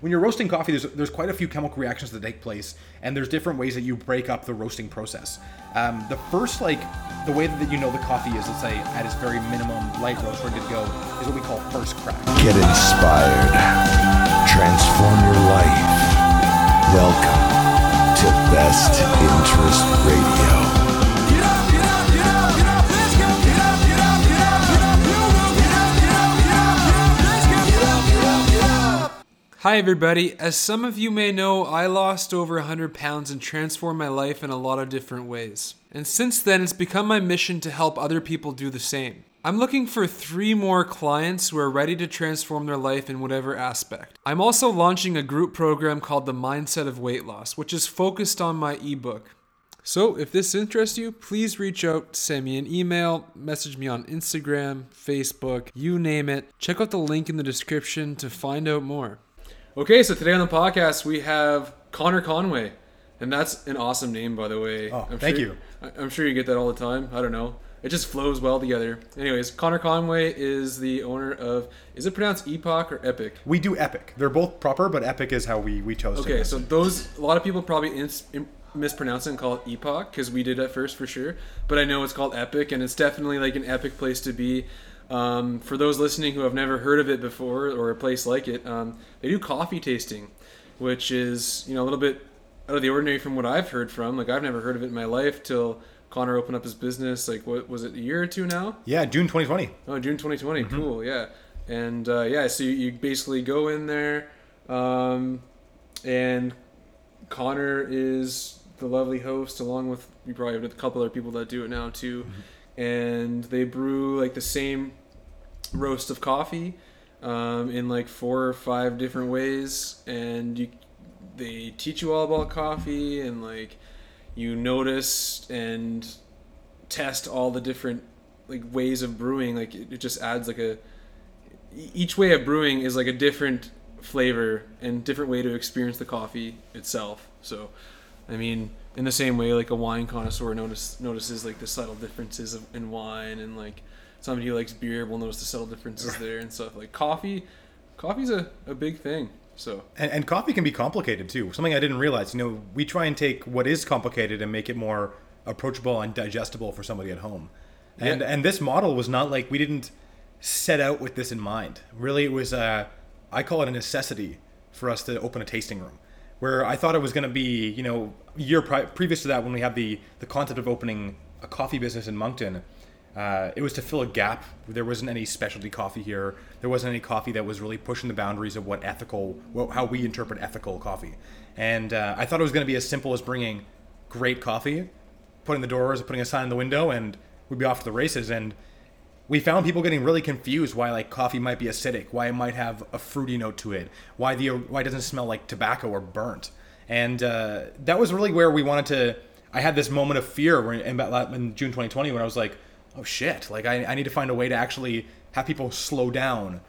When you're roasting coffee, there's there's quite a few chemical reactions that take place, and there's different ways that you break up the roasting process. Um, the first, like, the way that you know the coffee is, let's say, at its very minimum light roast, ready to go, is what we call first crack. Get inspired. Transform your life. Welcome to Best Interest Radio. Hi, everybody. As some of you may know, I lost over 100 pounds and transformed my life in a lot of different ways. And since then, it's become my mission to help other people do the same. I'm looking for three more clients who are ready to transform their life in whatever aspect. I'm also launching a group program called The Mindset of Weight Loss, which is focused on my ebook. So, if this interests you, please reach out, send me an email, message me on Instagram, Facebook, you name it. Check out the link in the description to find out more. Okay, so today on the podcast we have Connor Conway, and that's an awesome name, by the way. Oh, I'm thank sure, you. I- I'm sure you get that all the time. I don't know. It just flows well together. Anyways, Connor Conway is the owner of. Is it pronounced Epoch or Epic? We do epic. They're both proper, but epic is how we we chose. Okay, so those a lot of people probably ins, im, mispronounce it and call it Epoch because we did at first for sure. But I know it's called Epic, and it's definitely like an epic place to be. Um, for those listening who have never heard of it before or a place like it, um, they do coffee tasting, which is you know a little bit out of the ordinary from what I've heard from. Like I've never heard of it in my life till Connor opened up his business. Like what was it a year or two now? yeah, June 2020. Oh, June 2020. Cool. Yeah. And uh, yeah, so you, you basically go in there, um, and Connor is the lovely host, along with you probably have a couple other people that do it now too, and they brew like the same roast of coffee um, in like four or five different ways, and you they teach you all about coffee and like you notice and test all the different like ways of brewing like it, it just adds like a each way of brewing is like a different flavor and different way to experience the coffee itself. So i mean in the same way like a wine connoisseur notice notices like the subtle differences of, in wine and like somebody who likes beer will notice the subtle differences there and stuff like coffee coffee's a, a big thing so And, and coffee can be complicated too. Something I didn't realize. You know, we try and take what is complicated and make it more approachable and digestible for somebody at home. And Yeah. and this model was not like we didn't set out with this in mind. Really, it was a I call it a necessity for us to open a tasting room. Where I thought it was going to be, you know, a year pri- previous to that when we had the the concept of opening a coffee business in Moncton. Uh, it was to fill a gap. There wasn't any specialty coffee here. There wasn't any coffee that was really pushing the boundaries of what ethical, what, how we interpret ethical coffee. And uh, I thought it was going to be as simple as bringing great coffee, putting the doors, putting a sign in the window, and we'd be off to the races. And we found people getting really confused why like coffee might be acidic, why it might have a fruity note to it, why the why it doesn't smell like tobacco or burnt. And uh, that was really where we wanted to. I had this moment of fear when, in, in June 2020 when I was like, oh shit, like I, I need to find a way to actually have people slow down,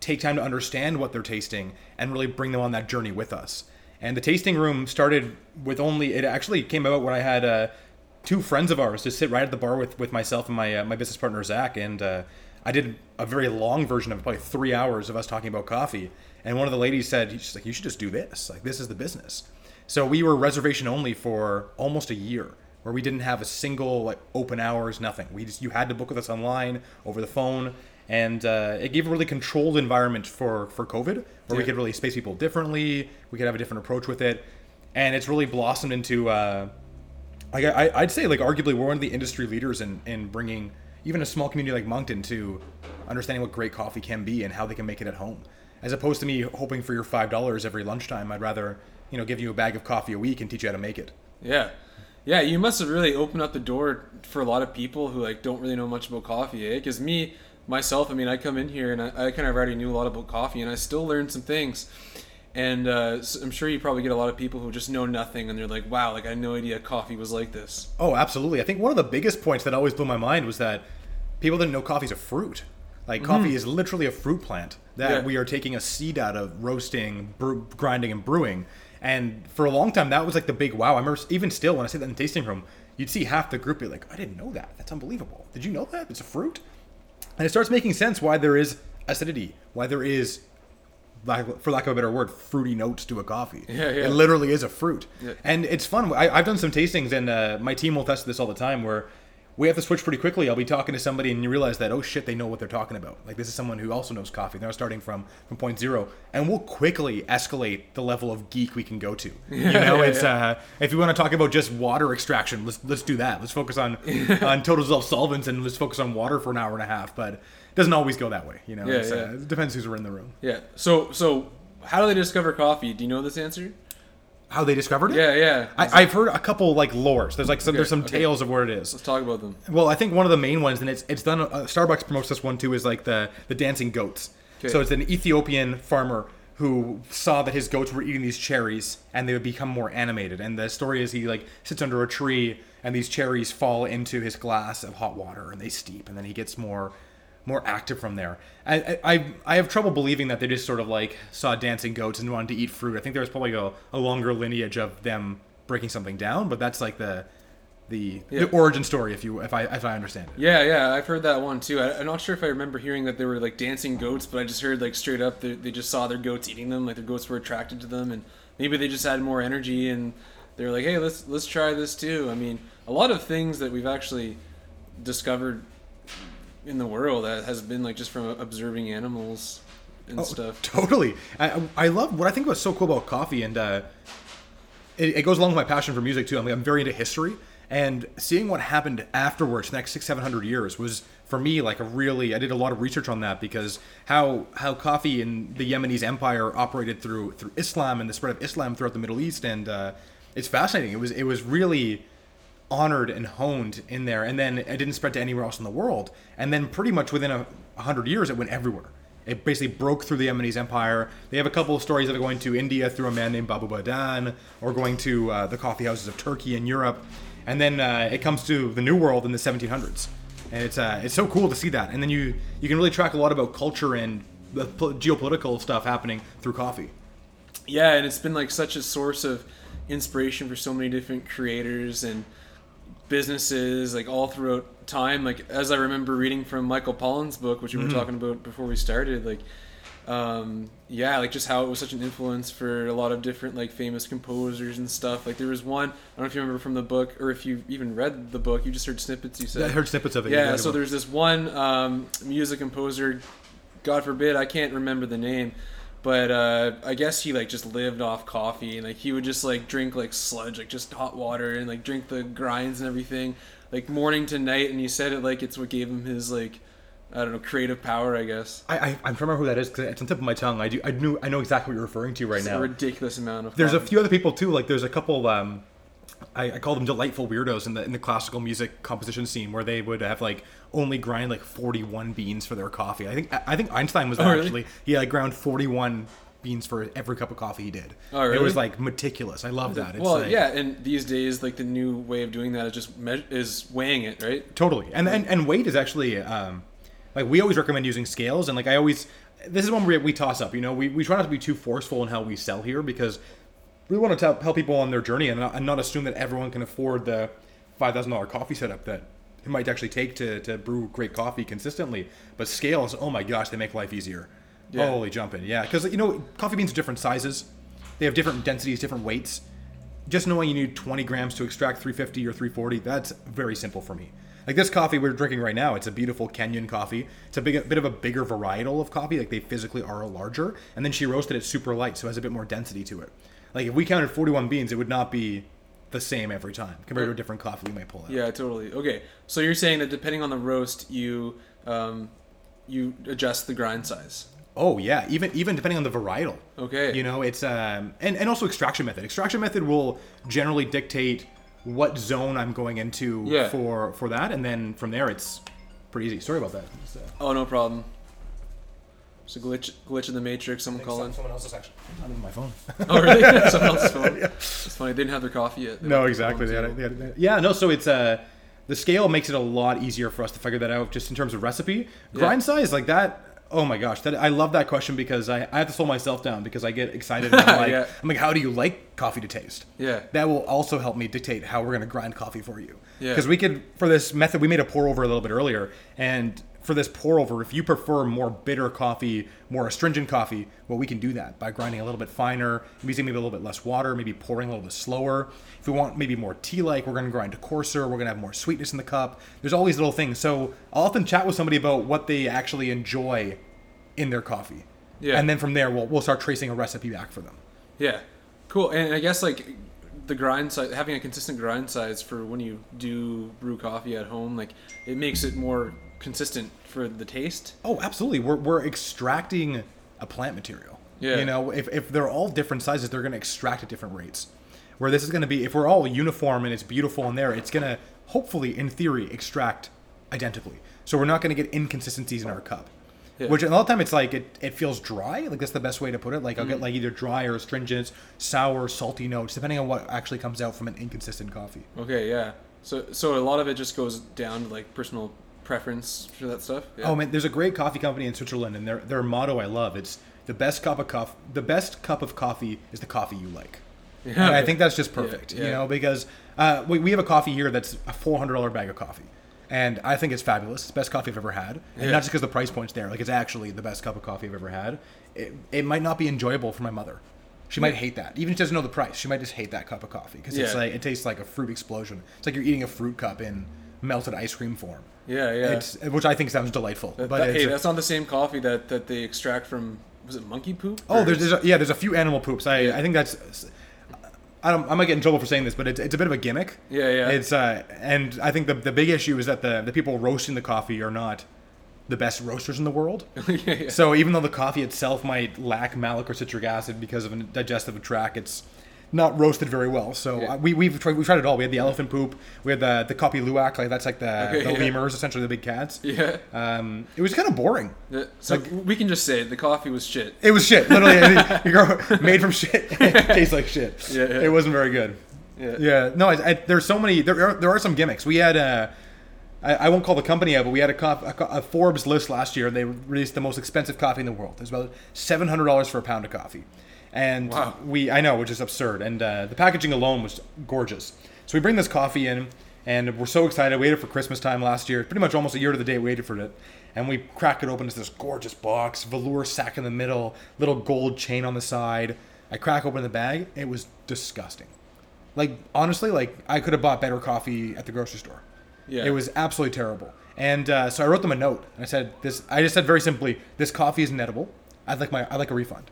take time to understand what they're tasting, and really bring them on that journey with us. And the tasting room started with only, it actually came about when I had uh, two friends of ours to sit right at the bar with, with myself and my, uh, my business partner, Zach. And uh, I did a very long version of it, probably three hours of us talking about coffee. And one of the ladies said, she's like, you should just do this. Like, this is the business. So we were reservation only for almost a year where we didn't have a single like open hours, nothing. We just you had to book with us online over the phone, and uh, it gave a really controlled environment for for COVID, where we could really space people differently. We could have a different approach with it, and it's really blossomed into. Uh, like I, I'd say, like arguably, we're one of the industry leaders in in bringing even a small community like Moncton to understanding what great coffee can be and how they can make it at home. As opposed to me hoping for your five dollars every lunchtime, I'd rather you know give you a bag of coffee a week and teach you how to make it. Yeah. Yeah, you must have really opened up the door for a lot of people who like don't really know much about coffee, eh? Because me, myself, I mean, I come in here and I, I kind of already knew a lot about coffee, and I still learned some things. And uh, so I'm sure you probably get a lot of people who just know nothing, and they're like, "Wow, like I had no idea coffee was like this." Oh, absolutely. I think one of the biggest points that always blew my mind was that people didn't know coffee's a fruit. Like coffee is literally a fruit plant that. Yeah. we are taking a seed out of roasting, brew, grinding, and brewing. And for a long time, that was like the big wow. I remember even still when I say that in the tasting room, you'd see half the group be like, "I didn't know that. That's unbelievable. Did you know that? It's a fruit." And it starts making sense why there is acidity, why there is for lack of a better word, fruity notes to a coffee. Yeah, yeah. It literally is a fruit, Yeah. and it's fun. I, I've done some tastings, and uh, my team will test this all the time. Where we have to switch pretty quickly. I'll be talking to somebody, and you realize that oh shit, they know what they're talking about. Like this is someone who also knows coffee. They're starting from from point zero, and we'll quickly escalate the level of geek we can go to. you know, yeah, it's uh, if you want to talk about just water extraction, let's let's do that. Let's focus on on total dissolved solvents, and let's focus on water for an hour and a half. But doesn't always go that way. You know, Yeah, yeah. Uh, it depends who's in the room. Yeah. So so how do they discover coffee? Do you know this answer? How they discovered it? Yeah, yeah. I, I've heard a couple like lores. There's like some, there's some okay. tales of where it is. Let's talk about them. Well, I think one of the main ones, and it's it's done. Uh, Starbucks promotes this one too. Is like the the dancing goats. Okay. So it's an Ethiopian farmer who saw that his goats were eating these cherries, and they would become more animated. And the story is he like sits under a tree, and these cherries fall into his glass of hot water, and they steep, and then he gets more more active from there. I, I I have trouble believing that they just sort of like saw dancing goats and wanted to eat fruit. I think there was probably a, a longer lineage of them breaking something down, but that's like the the, Yeah. the origin story, if you if I if I understand it. Yeah, yeah, I've heard that one too. I, I'm not sure if I remember hearing that they were like dancing goats, but I just heard like straight up they, they just saw their goats eating them, like their goats were attracted to them, and maybe they just had more energy and they're like, hey, let's let's try this too. I mean, a lot of things that we've actually discovered in the world that has been like just from observing animals and Oh, stuff. Totally. I, I love what I think was so cool about coffee, and uh, it, it goes along with my passion for music too. I'm, I'm very into history, and seeing what happened afterwards, the next six, seven hundred years, was for me like a really. I did a lot of research on that because how how coffee in the Yemenis empire operated through through Islam and the spread of Islam throughout the Middle East, and uh, it's fascinating. It was it was really honored and honed in there, and then it didn't spread to anywhere else in the world. And then pretty much within a hundred years, it went everywhere. It basically broke through the Yemenis empire. They have a couple of stories of it going to India through a man named Baba Budan, or going to uh, the coffee houses of Turkey and Europe, and then uh, it comes to the New World in the 1700s. And it's uh, it's so cool to see that. And then you you can really track a lot about culture and the po- geopolitical stuff happening through coffee. Yeah, and it's been like such a source of inspiration for so many different creators and businesses, like all throughout time. Like as I remember reading from Michael Pollan's book, which we were talking about before we started, like um, yeah, like just how it was such an influence for a lot of different like famous composers and stuff. Like there was one, I don't know if you remember from the book or if you even read the book, you just heard snippets. You said I heard snippets of it. yeah, so there's this one um, music composer, God forbid, I can't remember the name, but uh, I guess he like just lived off coffee and like he would just like drink like sludge, like just hot water and like drink the grinds and everything, like morning to night. And he said it like it's what gave him his like I don't know creative power, I guess. I, I I'm trying to remember who that is because it's on the tip of my tongue. I do I knew I know exactly what you're referring to right It's now. a ridiculous amount of. There's a few other people too. Like there's a couple. Um, I, I call them delightful weirdos in the in the classical music composition scene where they would have like only grind like 41 beans for their coffee. I think I think Einstein was Oh, really? actually. He like ground 41 beans for every cup of coffee he did. Oh, really? It was like meticulous. I love that. It's well, like, yeah, and these days, like the new way of doing that is just me- is weighing it, right? Totally. And and, and weight is actually um, like we always recommend using scales and like I always this is one where we toss up. You know, we, we try not to be too forceful in how we sell here because we want to tell, help people on their journey and not, and not assume that everyone can afford the five thousand dollar coffee setup that it might actually take to, to brew great coffee consistently. But scales, oh my gosh, they make life easier. Yeah. Holy jumping, yeah. Because you know, coffee beans are different sizes. They have different densities, different weights. Just knowing you need 20 grams to extract 350 or 340, that's very simple for me. Like this coffee we're drinking right now, it's a beautiful Kenyan coffee. It's a big, a bit of a bigger varietal of coffee. Like they physically are larger, and then she roasted it super light, so it has a bit more density to it. Like if we counted 41 beans, it would not be the same every time compared to a different coffee we might pull out. Yeah, totally. Okay, so you're saying that depending on the roast, you um, you adjust the grind size. Oh yeah, even even depending on the varietal. Okay. You know, it's um and, and also extraction method. Extraction method will generally dictate what zone I'm going into Yeah. for for that, and then from there it's pretty easy. Sorry about that. Uh, Oh, no problem. It's a glitch glitch in the matrix. Someone calling. Someone else's actually. Not even my phone. Oh, really? Someone else's phone. It's funny. They didn't have their coffee yet. They no, left exactly. their They had, table. they had- yeah, no. So it's uh the scale makes it a lot easier for us to figure that out, just in terms of recipe. Grind size like that. Oh my gosh, that I love that question because I, I have to slow myself down because I get excited. And I'm like, Yeah. I'm like, how do you like coffee to taste? Yeah. that will also help me dictate how we're going to grind coffee for you. Yeah. Because we could, for this method, we made a pour over a little bit earlier, and for this pour over, if you prefer more bitter coffee, more astringent coffee, well, we can do that by grinding a little bit finer, using maybe a little bit less water, maybe pouring a little bit slower. If we want maybe more tea like, we're going to grind coarser, we're going to have more sweetness in the cup. There's all these little things. So I'll often chat with somebody about what they actually enjoy in their coffee. Yeah. And then from there, we'll, we'll start tracing a recipe back for them. Yeah, cool. And I guess like the grind size, having a consistent grind size for when you do brew coffee at home, like it makes it more consistent for the taste. Oh, absolutely. We're, we're extracting a plant material. Yeah. You know, if, if they're all different sizes, they're going to extract at different rates. Where this is going to be, if we're all uniform and it's beautiful in there, it's going to hopefully, in theory, extract identically. So we're not going to get inconsistencies in our cup. Yeah. Which a lot of time it's like it, it feels dry. Like that's the best way to put it. Like I'll get Mm-hmm. like either dry or astringent, sour, salty notes, depending on what actually comes out from an inconsistent coffee. Okay, yeah. So so a lot of it just goes down to like personal preference for that stuff. Yeah. Oh man, there's a great coffee company in Switzerland, and their their motto I love. It's the best cup of coffee. The best cup of coffee is the coffee you like. Yeah. And I think that's just perfect. Yeah, yeah. You know, because uh, we we have a coffee here that's a four hundred dollar bag of coffee, and I think it's fabulous. It's the best coffee I've ever had, and Yeah. not just because the price point's there. Like it's actually the best cup of coffee I've ever had. It, it might not be enjoyable for my mother. She might hate that. Even if she doesn't know the price, she might just hate that cup of coffee because it's like it tastes like a fruit explosion. It's like you're eating a fruit cup in melted ice cream form. yeah, yeah. It's, which I think sounds delightful. That- but that- it's hey, that's not the same coffee that that they extract from. Was it monkey poop? Oh, Or- there's, there's a, yeah, there's a few animal poops. I, Yeah. I think that's. I don't. I might get in trouble for saying this, but it's, it's a bit of a gimmick. Yeah, yeah. It's uh, and I think the the big issue is that the the people roasting the coffee are not the best roasters in the world. yeah, yeah. So even though the coffee itself might lack malic or citric acid because of a digestive tract, it's not roasted very well. So Yeah. uh, we we've tried, we've tried it all. We had the elephant poop. We had the the Kopi Luwak, like that's like the Okay, the yeah. lemurs, essentially the big cats. yeah. Um, it was kind of boring. Yeah, So we can just say it, the coffee was shit. It was shit. Literally, I mean, you go made from shit. It tastes like shit. Yeah. It wasn't very good. Yeah. Yeah. No, I, I, there's so many. There are, there are some gimmicks. We had a. I, I won't call the company out, but we had a, co- a, co- a Forbes list last year. And they released the most expensive coffee in the world. It was about seven hundred dollars for a pound of coffee, and Wow. we I know, which is absurd. And uh, the packaging alone was gorgeous. So we bring this coffee in, and we're so excited. We waited for Christmas time last year, pretty much almost a year to the day. We waited for it, and we crack it open. It's this gorgeous box, velour sack in the middle, little gold chain on the side. I crack open the bag. It was disgusting. Like honestly, like I could have bought better coffee at the grocery store. Yeah. It was absolutely terrible. And uh, so I wrote them a note. And I said this. I just said very simply, "This coffee isn't edible. I'd like my. I'd like a refund."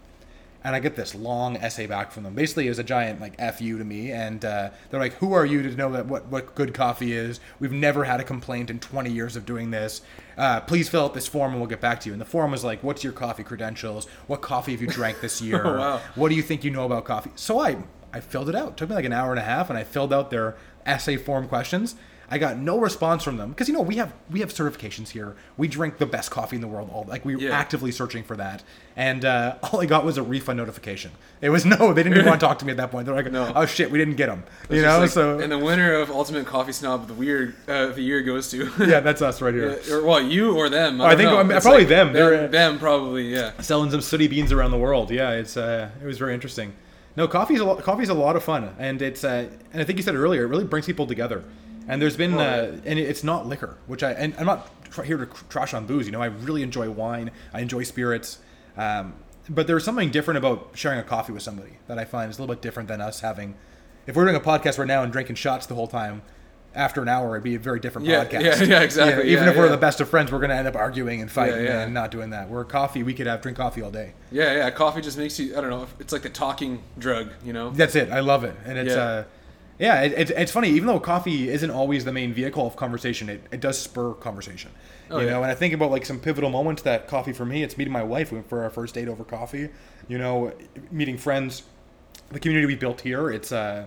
And I get this long essay back from them. Basically, it was a giant like "fu" to me, and uh, they're like, "Who are you to know that what what good coffee is? We've never had a complaint in 20 years of doing this. Uh, please fill out this form, and we'll get back to you." And the form was like, "What's your coffee credentials? What coffee have you drank this year? Oh, wow. What do you think you know about coffee?" So I I filled it out. It took me like an hour and a half, and I filled out their essay form questions. I got no response from them because you know we have we have certifications here. We drink the best coffee in the world. All like we were Yeah. actively searching for that, and uh, all I got was a refund notification. It was no, they didn't even want to talk to me at that point. They're like, No. oh shit, we didn't get them. You know, like- so and the winner of Ultimate Coffee Snob of the year uh, the year goes to yeah, that's us right here. or well, you or them. I, I think- know. I mean, probably like them. They're, uh, them probably. Yeah. selling some sooty beans around the world. Yeah, it's uh, it was very interesting. No, coffee's a lot, coffee's a lot of fun, and it's uh, and I think you said it earlier, it really brings people together. And there's been uh, and it's not liquor, which I and I'm not here to trash on booze. You know, I really enjoy wine, I enjoy spirits, um, but there's something different about sharing a coffee with somebody that I find is a little bit different than us having. If we're doing a podcast right now and drinking shots the whole time, after an hour it'd be a very different Yeah, podcast. yeah, yeah, exactly, even yeah, if we're yeah. the best of friends, we're gonna end up arguing and fighting yeah. and not doing that. We're coffee, we could have drink coffee all day. Yeah, yeah. Coffee just makes you. I don't know. It's like a talking drug. You know. That's it. I love it, and it's Yeah. uh, yeah, it, it's it's funny. Even though coffee isn't always the main vehicle of conversation, it, it does spur conversation. Oh, you yeah. know, and I think about like some pivotal moments that coffee for me. It's meeting my wife for our first date over coffee. You know, meeting friends, the community we built here. It's uh,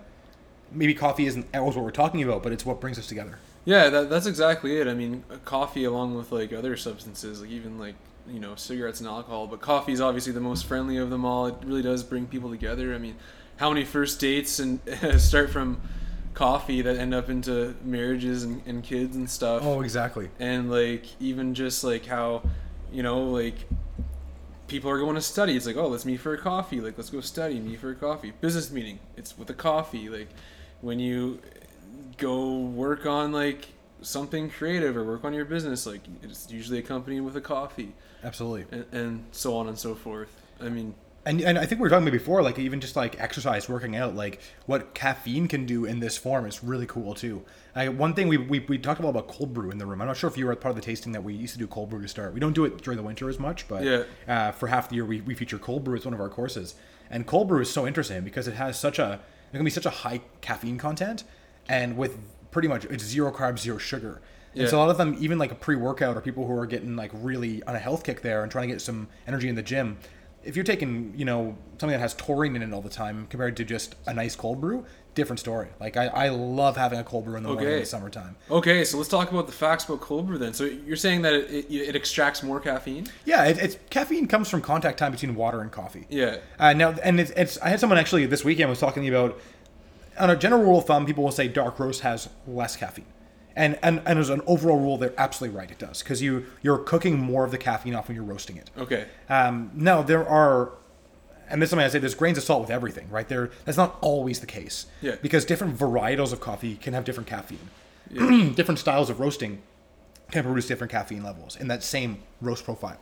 maybe coffee isn't always what we're talking about, but it's what brings us together. Yeah, that, that's exactly it. I mean, coffee along with like other substances, like even like you know cigarettes and alcohol, but coffee is obviously the most friendly of them all. It really does bring people together. I mean, how many first dates and start from coffee that end up into marriages and, and kids and stuff. Oh, exactly. and like even just like how you know like people are going to study it's like oh let's meet for a coffee like let's go study meet for a coffee business meeting it's with a coffee like when you go work on like something creative or work on your business, like it's usually accompanied with a coffee, Absolutely. and, and so on and so forth. I mean, And, and I think we were talking about before, like even just like exercise, working out, like what caffeine can do in this form is really cool too. I, one thing we, we, we talked a lot about cold brew in the room. I'm not sure if you were part of the tasting that we used to do cold brew to start. We don't do it during the winter as much, but Yeah. uh, for half the year we, we feature cold brew as one of our courses. And cold brew is so interesting because it has such a it can be such a high caffeine content, and with pretty much it's zero carbs, zero sugar. And so a lot of them, even like a pre-workout or people who are getting like really on a health kick there and trying to get some energy in the gym, if you're taking you know something that has taurine in it all the time compared to just a nice cold brew, different story. Like I, I love having a cold brew in the morning in the summertime. okay, so let's talk about the facts about cold brew then. So you're saying that it, it, it extracts more caffeine? Yeah, it, it's caffeine comes from contact time between water and coffee. Yeah. Uh, now, and it's, it's I had someone actually this weekend was talking about on a general rule of thumb, people will say dark roast has less caffeine, and and and as an overall rule, they're absolutely right. It does because you you're cooking more of the caffeine off when you're roasting it. Okay. Um, now there are, and this is something I say. There's grains of salt with everything, right? There that's not always the case. Yeah. Because different varietals of coffee can have different caffeine. Yeah. different styles of roasting can produce different caffeine levels in that same roast profile.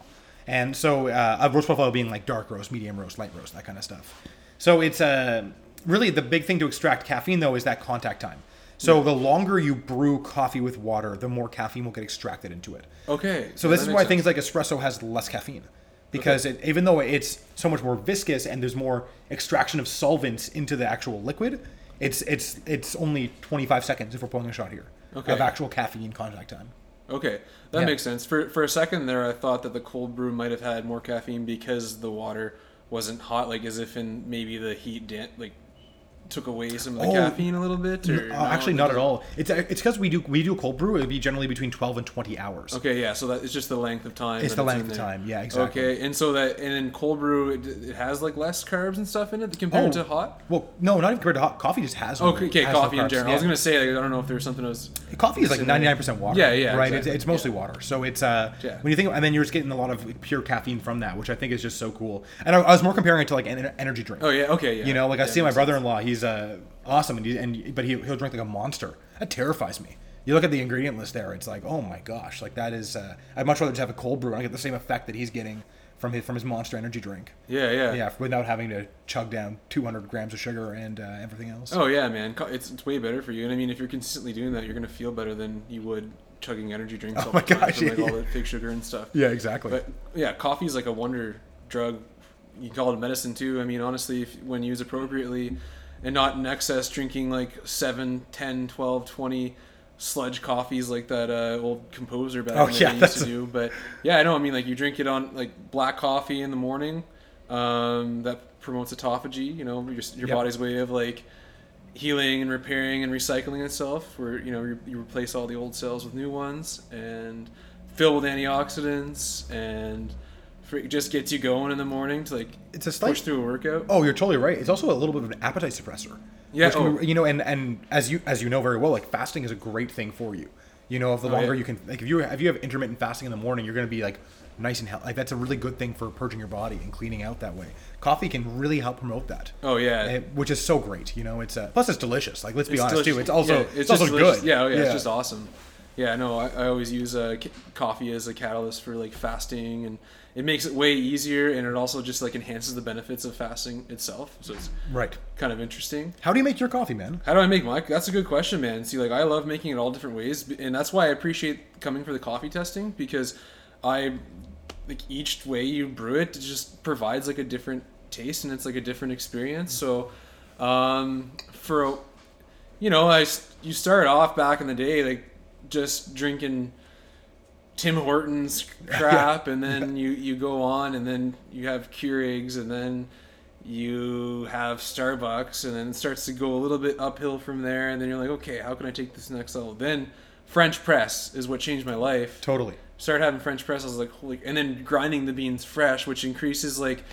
And so uh, a roast profile being like dark roast, medium roast, light roast, that kind of stuff. So it's uh, really the big thing to extract caffeine though is that contact time. So the longer you brew coffee with water, the more caffeine will get extracted into it. Okay. So this is why things like espresso has less caffeine, because it, even though it's so much more viscous and there's more extraction of solvents into the actual liquid, it's it's it's only 25 seconds if we're pulling a shot here Okay. of actual caffeine contact time. Okay, that Yeah. makes sense. For for a second there, I thought that the cold brew might have had more caffeine because the water wasn't hot, like as if in maybe the heat dan- like took away some of the Oh. caffeine a little bit. Or Uh, actually, not at all. It's it's because we do we do cold brew. It would be generally between 12 and 20 hours. Okay, yeah. So that it's just the length of time. It's the in length of time. Yeah, exactly. Okay, and so that and in cold brew, it, it has like less carbs and stuff in it compared Oh. to hot. Well, no, not even compared to hot. Coffee just has. no- Okay, okay, has no coffee in general. I was gonna say like, I don't know if there's something else. Coffee is like 99% water. Yeah, yeah, Right. exactly. It's, it's mostly water. So it's uh Yeah. when you think and then you're just getting a lot of pure caffeine from that, which I think is just so cool. And I, I was more comparing it to like an energy drink. Oh yeah, okay, yeah. You know, like I see my brother-in-law. He's uh awesome, and, he, and but he he'll drink like a monster. That terrifies me. You look at the ingredient list there. It's like, oh my gosh, like that is. Uh, I'd much rather just have a cold brew and I get the same effect that he's getting from his from his monster energy drink. Yeah, yeah, Yeah, without having to chug down 200 grams of sugar and uh, everything else. Oh yeah, man, it's it's way better for you. And I mean, if you're consistently doing that, you're gonna feel better than you would chugging energy drinks Oh all my the time gosh, from like yeah, all the fake sugar and stuff. Yeah, exactly. But yeah, coffee is like a wonder drug. You can call it medicine too. I mean, honestly, if, when used appropriately and not in excess, drinking like 7, 10, 12, 20 sludge coffees like that uh, old composer back Oh, in the yeah, day used to do. But yeah, I know. I mean, like you drink it on like black coffee in the morning. Um, that promotes autophagy. You know, your, your Yep. body's way of like healing and repairing and recycling itself where you know you, you replace all the old cells with new ones and fill with antioxidants and for, just gets you going in the morning to like It's a slight- push through a workout Oh, you're totally right. It's also a little bit of an appetite suppressor. Yeah, oh. be- you know, and and as you as you know very well, like fasting is a great thing for you. You know, if the Oh, longer yeah. you can, like if you if you have intermittent fasting in the morning, you're going to be like nice and healthy. Like that's a really good thing for purging your body and cleaning out that way. Coffee can really help promote that. oh yeah Eh, which is so great. You know, it's uh, plus it's delicious. Like let's be It's honest too. It's also Yeah, it's, just also delicious. good. Yeah, oh, yeah, it's just awesome. Yeah, no, I, I always use uh, c- coffee as a catalyst for like fasting, and it makes it way easier, and it also just like enhances the benefits of fasting itself. So it's Right. kind of interesting. How do you make your coffee, man? How do I make mine? That's a good question, man. See, like I love making it all different ways, and that's why I appreciate coming for the coffee testing because I like each way you brew it, it just provides like a different taste and it's like a different experience. So, um, for you know, i you start off back in the day like just drinking Tim Hortons crap, and then you you go on, and then you have Keurigs, and then you have Starbucks, and then it starts to go a little bit uphill from there, and then you're like, okay, how can I take this next level? Then French press is what changed my life. Totally. Started having French press, I was like, holy, and then grinding the beans fresh, which increases like,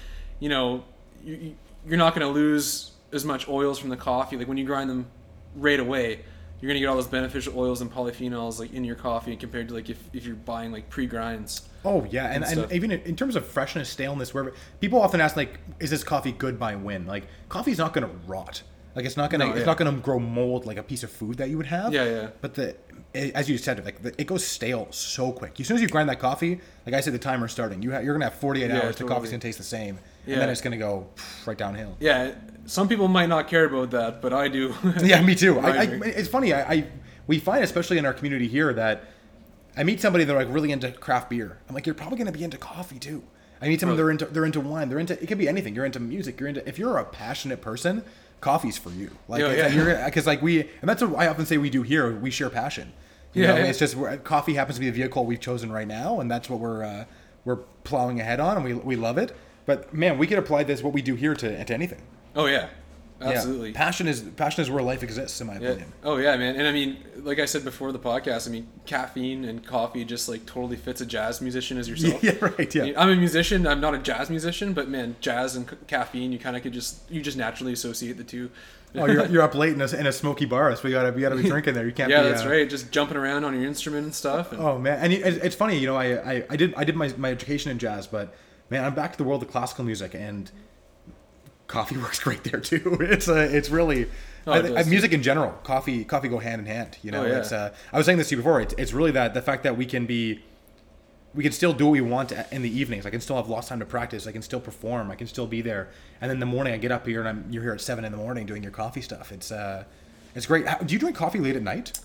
you know, you- you're not going to lose as much oils from the coffee. Like when you grind them right away, you're gonna get all those beneficial oils and polyphenols like in your coffee compared to like if, if you're buying like pre-grinds. Oh yeah, and, and and, even in terms of freshness, staleness, wherever people often ask like, "Is this coffee good by when?" Like, coffee's not going to rot. Like it's not gonna No, it's yeah. not gonna grow mold like a piece of food that you would have. Yeah, yeah. But the it, as you said, like the, it goes stale so quick. As soon as you grind that coffee, like I said, the timer's starting. You ha- you're gonna have 48 Yeah, hours. The coffee's gonna taste the same, Yeah. and then it's gonna go right downhill. Yeah, some people might not care about that, but I do. yeah, me too. I, I, it's funny. I, I we find, especially in our community here, that I meet somebody they're like really into craft beer. I'm like, you're probably gonna be into coffee too. I meet someone they're into they're into wine. They're into it could be anything. You're into music. You're into if you're a passionate person, coffee's for you. Like, Yeah, yeah. because like we and that's what I often say we do here. We share passion. You Yeah, know, yeah. it's just coffee happens to be the vehicle we've chosen right now, and that's what we're uh, we're plowing ahead on, and we we love it. But man, we could apply this what we do here to to anything. Oh yeah, Yeah. absolutely. Passion is passion is where life exists, in my Yeah. opinion. Oh yeah, man. And I mean, like I said before the podcast, I mean, caffeine and coffee just like totally fits a jazz musician as yourself. Yeah, right. Yeah. I mean, I'm a musician. I'm not a jazz musician, but man, jazz and c- caffeine, you kind of could just you just naturally associate the two. Oh, you're, you're up late in a, in a smoky bar, so you gotta you gotta be drinking there. You can't. yeah, be, that's uh, right. Just jumping around on your instrument and stuff. And, Oh man, and it, it's funny, you know, I, I, I did I did my, my education in jazz, but man, I'm back to the world of classical music, and coffee works great there too. It's uh, it's really. Oh, it I- music in general, coffee, coffee go hand in hand. You know, Oh, yeah. it's. Uh, I was saying this to you before. It's, it's really that the fact that we can be, we can still do what we want in the evenings. I can still have lost time to practice. I can still perform. I can still be there. And then the morning, I get up here and I'm you're here at seven in the morning doing your coffee stuff. It's uh, it's great. How- Do you drink coffee late at night?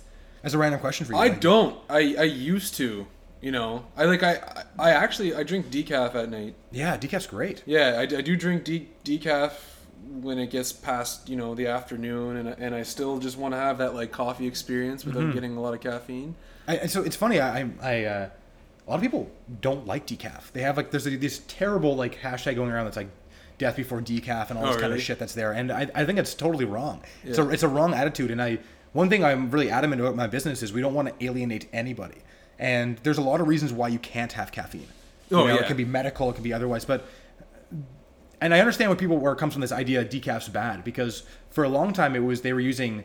As a random question for you. I like- don't. I I used to. You know, I like I I actually I drink decaf at night. Yeah, decaf's great. Yeah, I, I do drink de- decaf when it gets past you know the afternoon, and I- and I still just want to have that like coffee experience without Mm-hmm. getting a lot of caffeine. I, so it's funny. I, I, uh, a lot of people don't like decaf. They have like there's a, this terrible like hashtag going around that's like death before decaf and all Oh, this kind really? of shit that's there. And I, I think it's totally wrong. It's a it's a wrong attitude. And I one thing I'm really adamant about my business is we don't want to alienate anybody. And there's a lot of reasons why you can't have caffeine. You Oh, know, yeah. it can be medical, it can be otherwise, but and I understand what people where it comes from this idea decaf's bad because for a long time it was they were using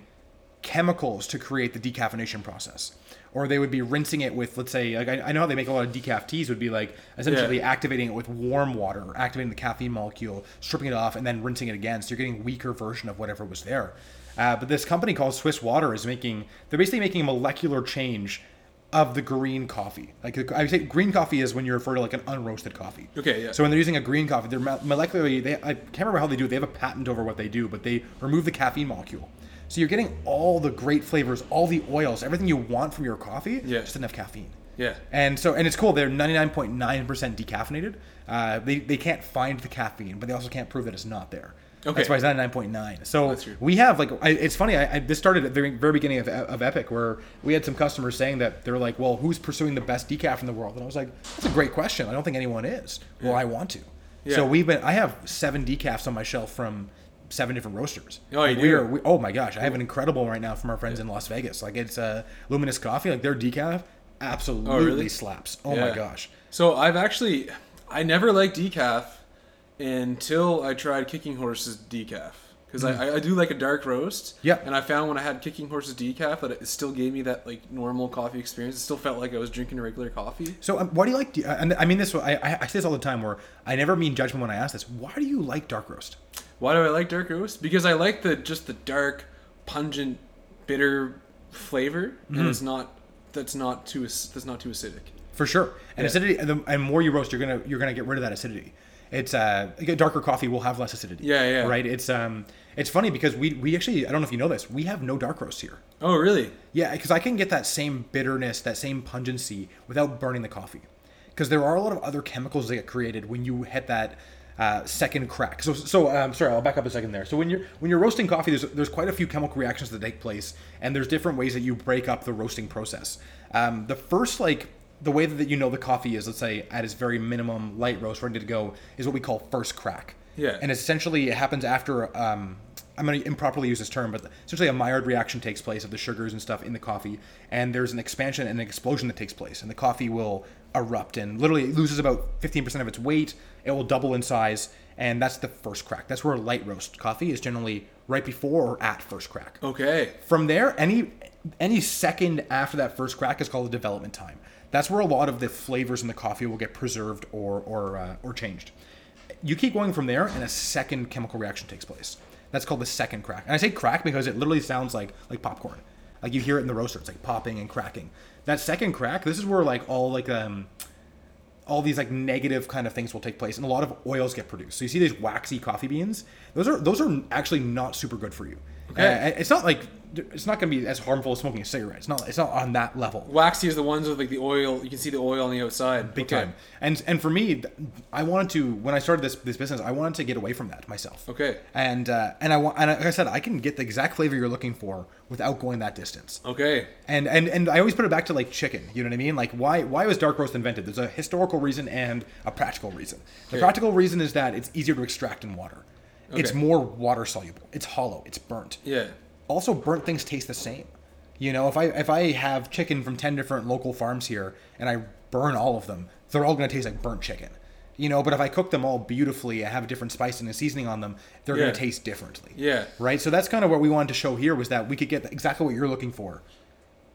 chemicals to create the decaffeination process. Or they would be rinsing it with, let's say, like I, I know how they make a lot of decaf teas would be like essentially Yeah. activating it with warm water, or activating the caffeine molecule, stripping it off, and then rinsing it again. So you're getting weaker version of whatever was there. Uh, but this company called Swiss Water is making, they're basically making a molecular change of the green coffee. Like I say, green coffee is when you refer to like an unroasted coffee. Okay, yeah. So when they're using a green coffee, they're molecularly. They I can't remember how they do it. They have a patent over what they do, but they remove the caffeine molecule. So you're getting all the great flavors, all the oils, everything you want from your coffee. Yeah. Just doesn't caffeine. Yeah. And so, and it's cool. They're 99.9% decaffeinated. Uh, they, they can't find the caffeine, but they also can't prove that it's not there. Okay. That's why it's 99.9. So That's true. we have like, I, it's funny. I, I, this started at the very beginning of, of Epic, where we had some customers saying that they're like, "Well, who's pursuing the best decaf in the world?" And I was like, "That's a great question. I don't think anyone is. Well, I want to." Yeah. So we've been. I have seven decafs on my shelf from seven different roasters. Oh, you Like, we are- we- oh my gosh, I have an incredible one right now from our friends in Las Vegas. Like it's uh, Luminous Coffee. Like their decaf absolutely Oh, really? slaps. Oh my gosh. So I've actually I never liked decaf until I tried Kicking Horse's decaf because I, I do like a dark roast. Hmm. Yeah. And I found when I had Kicking Horse's decaf that it still gave me that like normal coffee experience. It still felt like I was drinking a regular coffee. So um, why do you like? de- And I mean this. I, I I say this all the time. Where I never mean judgment when I ask this. Why do you like dark roast? Why do I like dark roast? Because I like the just the dark, pungent, bitter flavor, Mm-hmm. and it's not that's not too that's not too acidic. For sure. And Yeah. acidity. And the and more you roast, you're gonna you're gonna get rid of that acidity. It's uh a darker coffee will have less acidity. Yeah, yeah. Right. It's um it's funny because we we actually I don't know if you know this we have no dark roast here. Oh really? Yeah, because I can get that same bitterness, that same pungency without burning the coffee. Because there are a lot of other chemicals that get created when you hit that uh, second crack. So, so um, sorry, I'll back up a second there. So when you're when you're roasting coffee, there's there's quite a few chemical reactions that take place, and there's different ways that you break up the roasting process. Um, the first like the way that you know the coffee is, let's say at its very minimum light roast, ready to go, is what we call first crack. Yeah. And essentially, it happens after. Um, I'm going to improperly use this term, but essentially, a Maillard reaction takes place of the sugars and stuff in the coffee, and there's an expansion and an explosion that takes place, and the coffee will erupt and literally it loses about 15% of its weight. It will double in size, and that's the first crack. That's where light roast coffee is generally right before or at first crack. Okay. From there, any any second after that first crack is called a development time. That's where a lot of the flavors in the coffee will get preserved or or uh, or changed. You keep going from there, and a second chemical reaction takes place. That's called the second crack. And I say crack because it literally sounds like like popcorn. Like you hear it in the roaster, it's like popping and cracking. That second crack, this is where like all like um all these like negative kind of things will take place and a lot of oils get produced. So you see these waxy coffee beans, those are those are actually not super good for you. Okay. Uh, it's not like it's not going to be as harmful as smoking a cigarette. It's not it's not on that level. Waxy is the ones with like the oil. You can see the oil on the outside. Big Okay. time. And and for me, I wanted to when I started this this business, I wanted to get away from that myself. Okay. And uh, and I want and like I said, I can get the exact flavor you're looking for without going that distance. Okay. And and and I always put it back to like chicken. You know what I mean? Like why why was dark roast invented? There's a historical reason and a practical reason. The Okay. practical reason is that it's easier to extract in water. It's more water soluble. It's hollow. It's burnt Yeah. also burnt things taste the same. You know, if I if I have chicken from ten different local farms here and I burn all of them, they're all gonna taste like burnt chicken. You know, but if I cook them all beautifully, I have a different spice and a seasoning on them, they're Yeah. gonna taste differently. Yeah. Right. So that's kind of what we wanted to show here was that we could get exactly what you're looking for,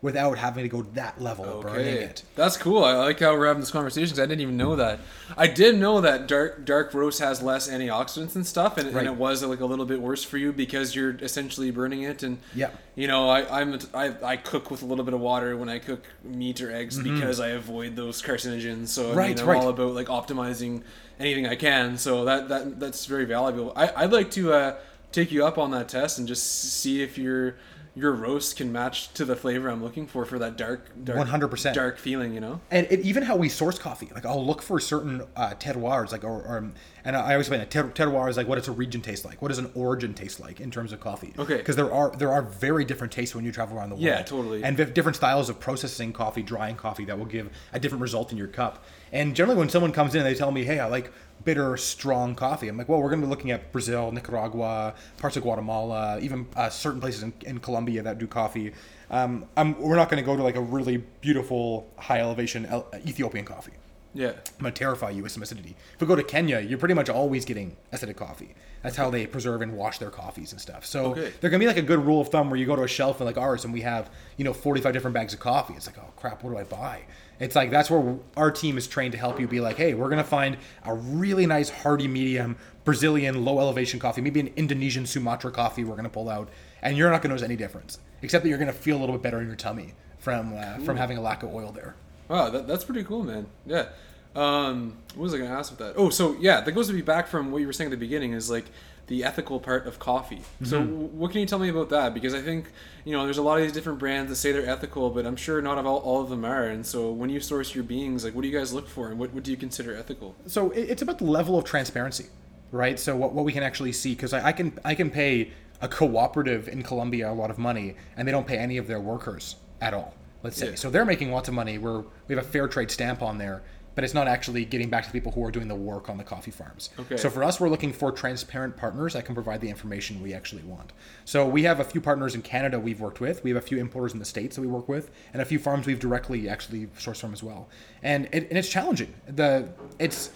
without having to go to that level of burning it. That's cool. I like how we're having this conversation because I didn't even know that. I did know that dark dark roast has less antioxidants and stuff, and, Right. and it was like a little bit worse for you because you're essentially burning it. And Yeah. you know, I I'm I, I cook with a little bit of water when I cook meat or eggs because I avoid those carcinogens. So I Mm-hmm. Right, mean, I'm right. all about like optimizing anything I can. So that that that's very valuable. I I'd like to uh, take you up on that test and just see if your your roast can match to the flavor I'm looking for for that dark dark 100%. dark feeling. You know. and it, even how we source coffee like i'll look for certain uh, terroirs like or, or and i always explain it ter- terroir is like what does a region taste like what does an origin taste like in terms of coffee Okay. because there are there are very different tastes when you travel around the world Yeah, totally. and different styles of processing coffee drying coffee that will give a different result in your cup and generally when someone comes in and they tell me hey i like bitter strong coffee i'm like well we're going to be looking at brazil nicaragua parts of guatemala even uh, certain places in, in colombia that do coffee um, I'm, we're not going to go to like a really beautiful high elevation El- Ethiopian coffee. Yeah. I'm going to terrify you with some acidity. If we go to Kenya, you're pretty much always getting acidic coffee. That's how they preserve and wash their coffees and stuff. So Okay. there can be like a good rule of thumb where you go to a shelf and like ours and we have, you know, 45 different bags of coffee. It's like, oh crap, what do I buy? It's like that's where our team is trained to help you be like, hey, we're going to find a really nice hearty medium Brazilian low elevation coffee, maybe an Indonesian Sumatra coffee we're going to pull out, and you're not going to notice any difference, except that you're going to feel a little bit better in your tummy from uh, from having a lack of oil there. Wow, that, that's pretty cool, man. Yeah. Um, what was I going to ask with that? Oh, so yeah, that goes to be back from what you were saying at the beginning is like the ethical part of coffee. So Mm-hmm. w- what can you tell me about that? Because I think you know there's a lot of these different brands that say they're ethical, but I'm sure not all, all of them are. And so when you source your beings, like what do you guys look for, and what, what do you consider ethical? so it's about the level of transparency right so what, what we can actually see because I, I can i can pay a cooperative in colombia a lot of money and they don't pay any of their workers at all let's say Yeah. so they're making lots of money where we have a fair trade stamp on there but it's not actually getting back to the people who are doing the work on the coffee farms. Okay. so for us we're looking for transparent partners that can provide the information we actually want. So we have a few partners in canada we've worked with. We have a few importers in the states that we work with and a few farms we've directly actually sourced from as well. And, it, and it's challenging. The it's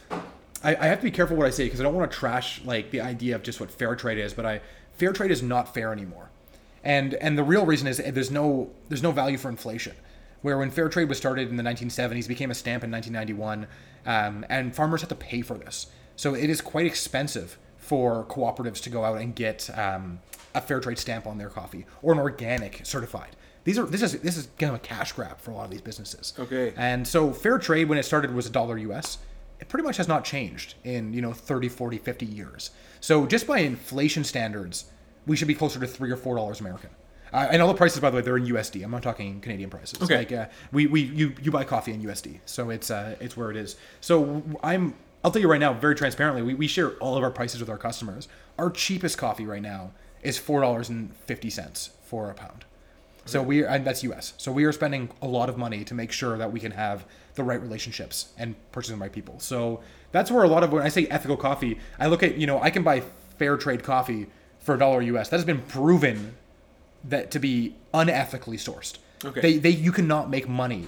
I, I have to be careful what I say because I don't want to trash like the idea of just what fair trade is, but I fair trade is not fair anymore, and and the real reason is there's no there's no value for inflation. Where when fair trade was started in the 1970s, became a stamp in 1991, um, and farmers have to pay for this, so it is quite expensive for cooperatives to go out and get um, a fair trade stamp on their coffee or an organic certified. These are this is this is kind of a cash grab for a lot of these businesses. Okay. And so fair trade when it started was a dollar US. It pretty much has not changed in, you know, 30, 40, 50 years. So just by inflation standards, we should be closer to 3 or 4 dollars American. Uh, and all the prices by the way, they're in USD. I'm not talking Canadian prices. Okay. Like uh, we, we you you buy coffee in USD. So it's uh it's where it is. So I'm I'll tell you right now very transparently, we, we share all of our prices with our customers. Our cheapest coffee right now is $4.50 for a pound. So we and that's U.S. So we are spending a lot of money to make sure that we can have the right relationships and purchasing the right people. So that's where a lot of when I say ethical coffee, I look at you know I can buy fair trade coffee for a dollar U.S. That has been proven that to be unethically sourced. Okay. They they you cannot make money.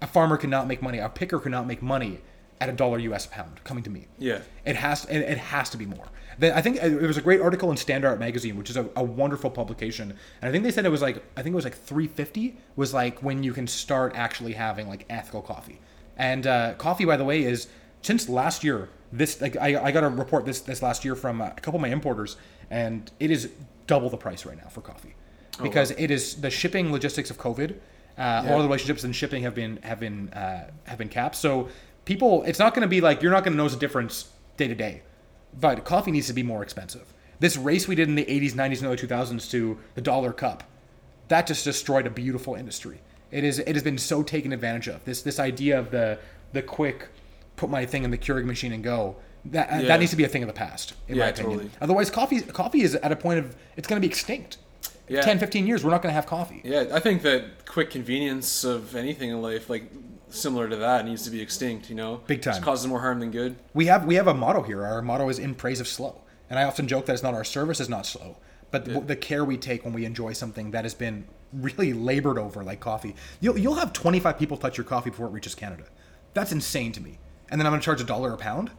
A farmer cannot make money. A picker cannot make money at a dollar U.S. pound coming to me. Yeah. It has it, it has to be more. Then I think uh, there was a great article in Standart Magazine, which is a, a wonderful publication, and I think they said it was like I think it was like 350 was like when you can start actually having like ethical coffee. And uh, coffee, by the way, is since last year This like I, I got a report this this last year from uh, a couple of my importers, and it is double the price right now for coffee, because it is the shipping logistics of COVID. Uh, All the relationships in shipping have been have been uh, have been capped. So people, it's not going to be like you're not going to notice a difference day to day, but coffee needs to be more expensive. This race we did in the 80s, 90s, and early 2000s to the dollar cup, that just destroyed a beautiful industry. It is it has been so taken advantage of. This this idea of the the quick put my thing in the Keurig machine and go. That Yeah. that needs to be a thing of the past, in my opinion. totally. Otherwise, coffee coffee is at a point of it's going to be extinct. Yeah. 10, 15 years, we're not going to have coffee. Yeah, I think that quick convenience of anything in life, like similar to that, needs to be extinct. You know, Big time. It causes more harm than good. We have we have a motto here. Our motto is in praise of slow. And I often joke that it's not our service is not slow, but the, the care we take when we enjoy something that has been really labored over, like coffee. You'll you'll have 25 people touch your coffee before it reaches Canada. That's insane to me. And then I'm going to charge a dollar a pound.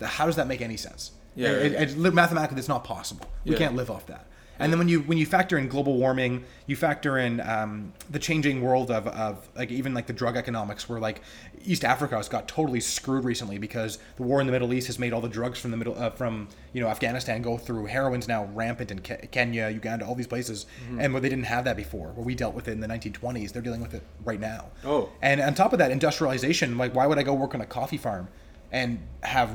How does that make any sense? Yeah, It- it- it- mathematically, it's not possible. We Yeah. can't live off that. And then when you when you factor in global warming, you factor in um, the changing world of, of like even like the drug economics, where like East Africa has got totally screwed recently because the war in the Middle East has made all the drugs from the middle uh, from you know Afghanistan go through. Heroin's now rampant in Ke- Kenya, Uganda, all these places, Mm-hmm. and where they didn't have that before, where we dealt with it in the 1920s, they're dealing with it right now. Oh. and on top of that, industrialization. Like, why would I go work on a coffee farm and have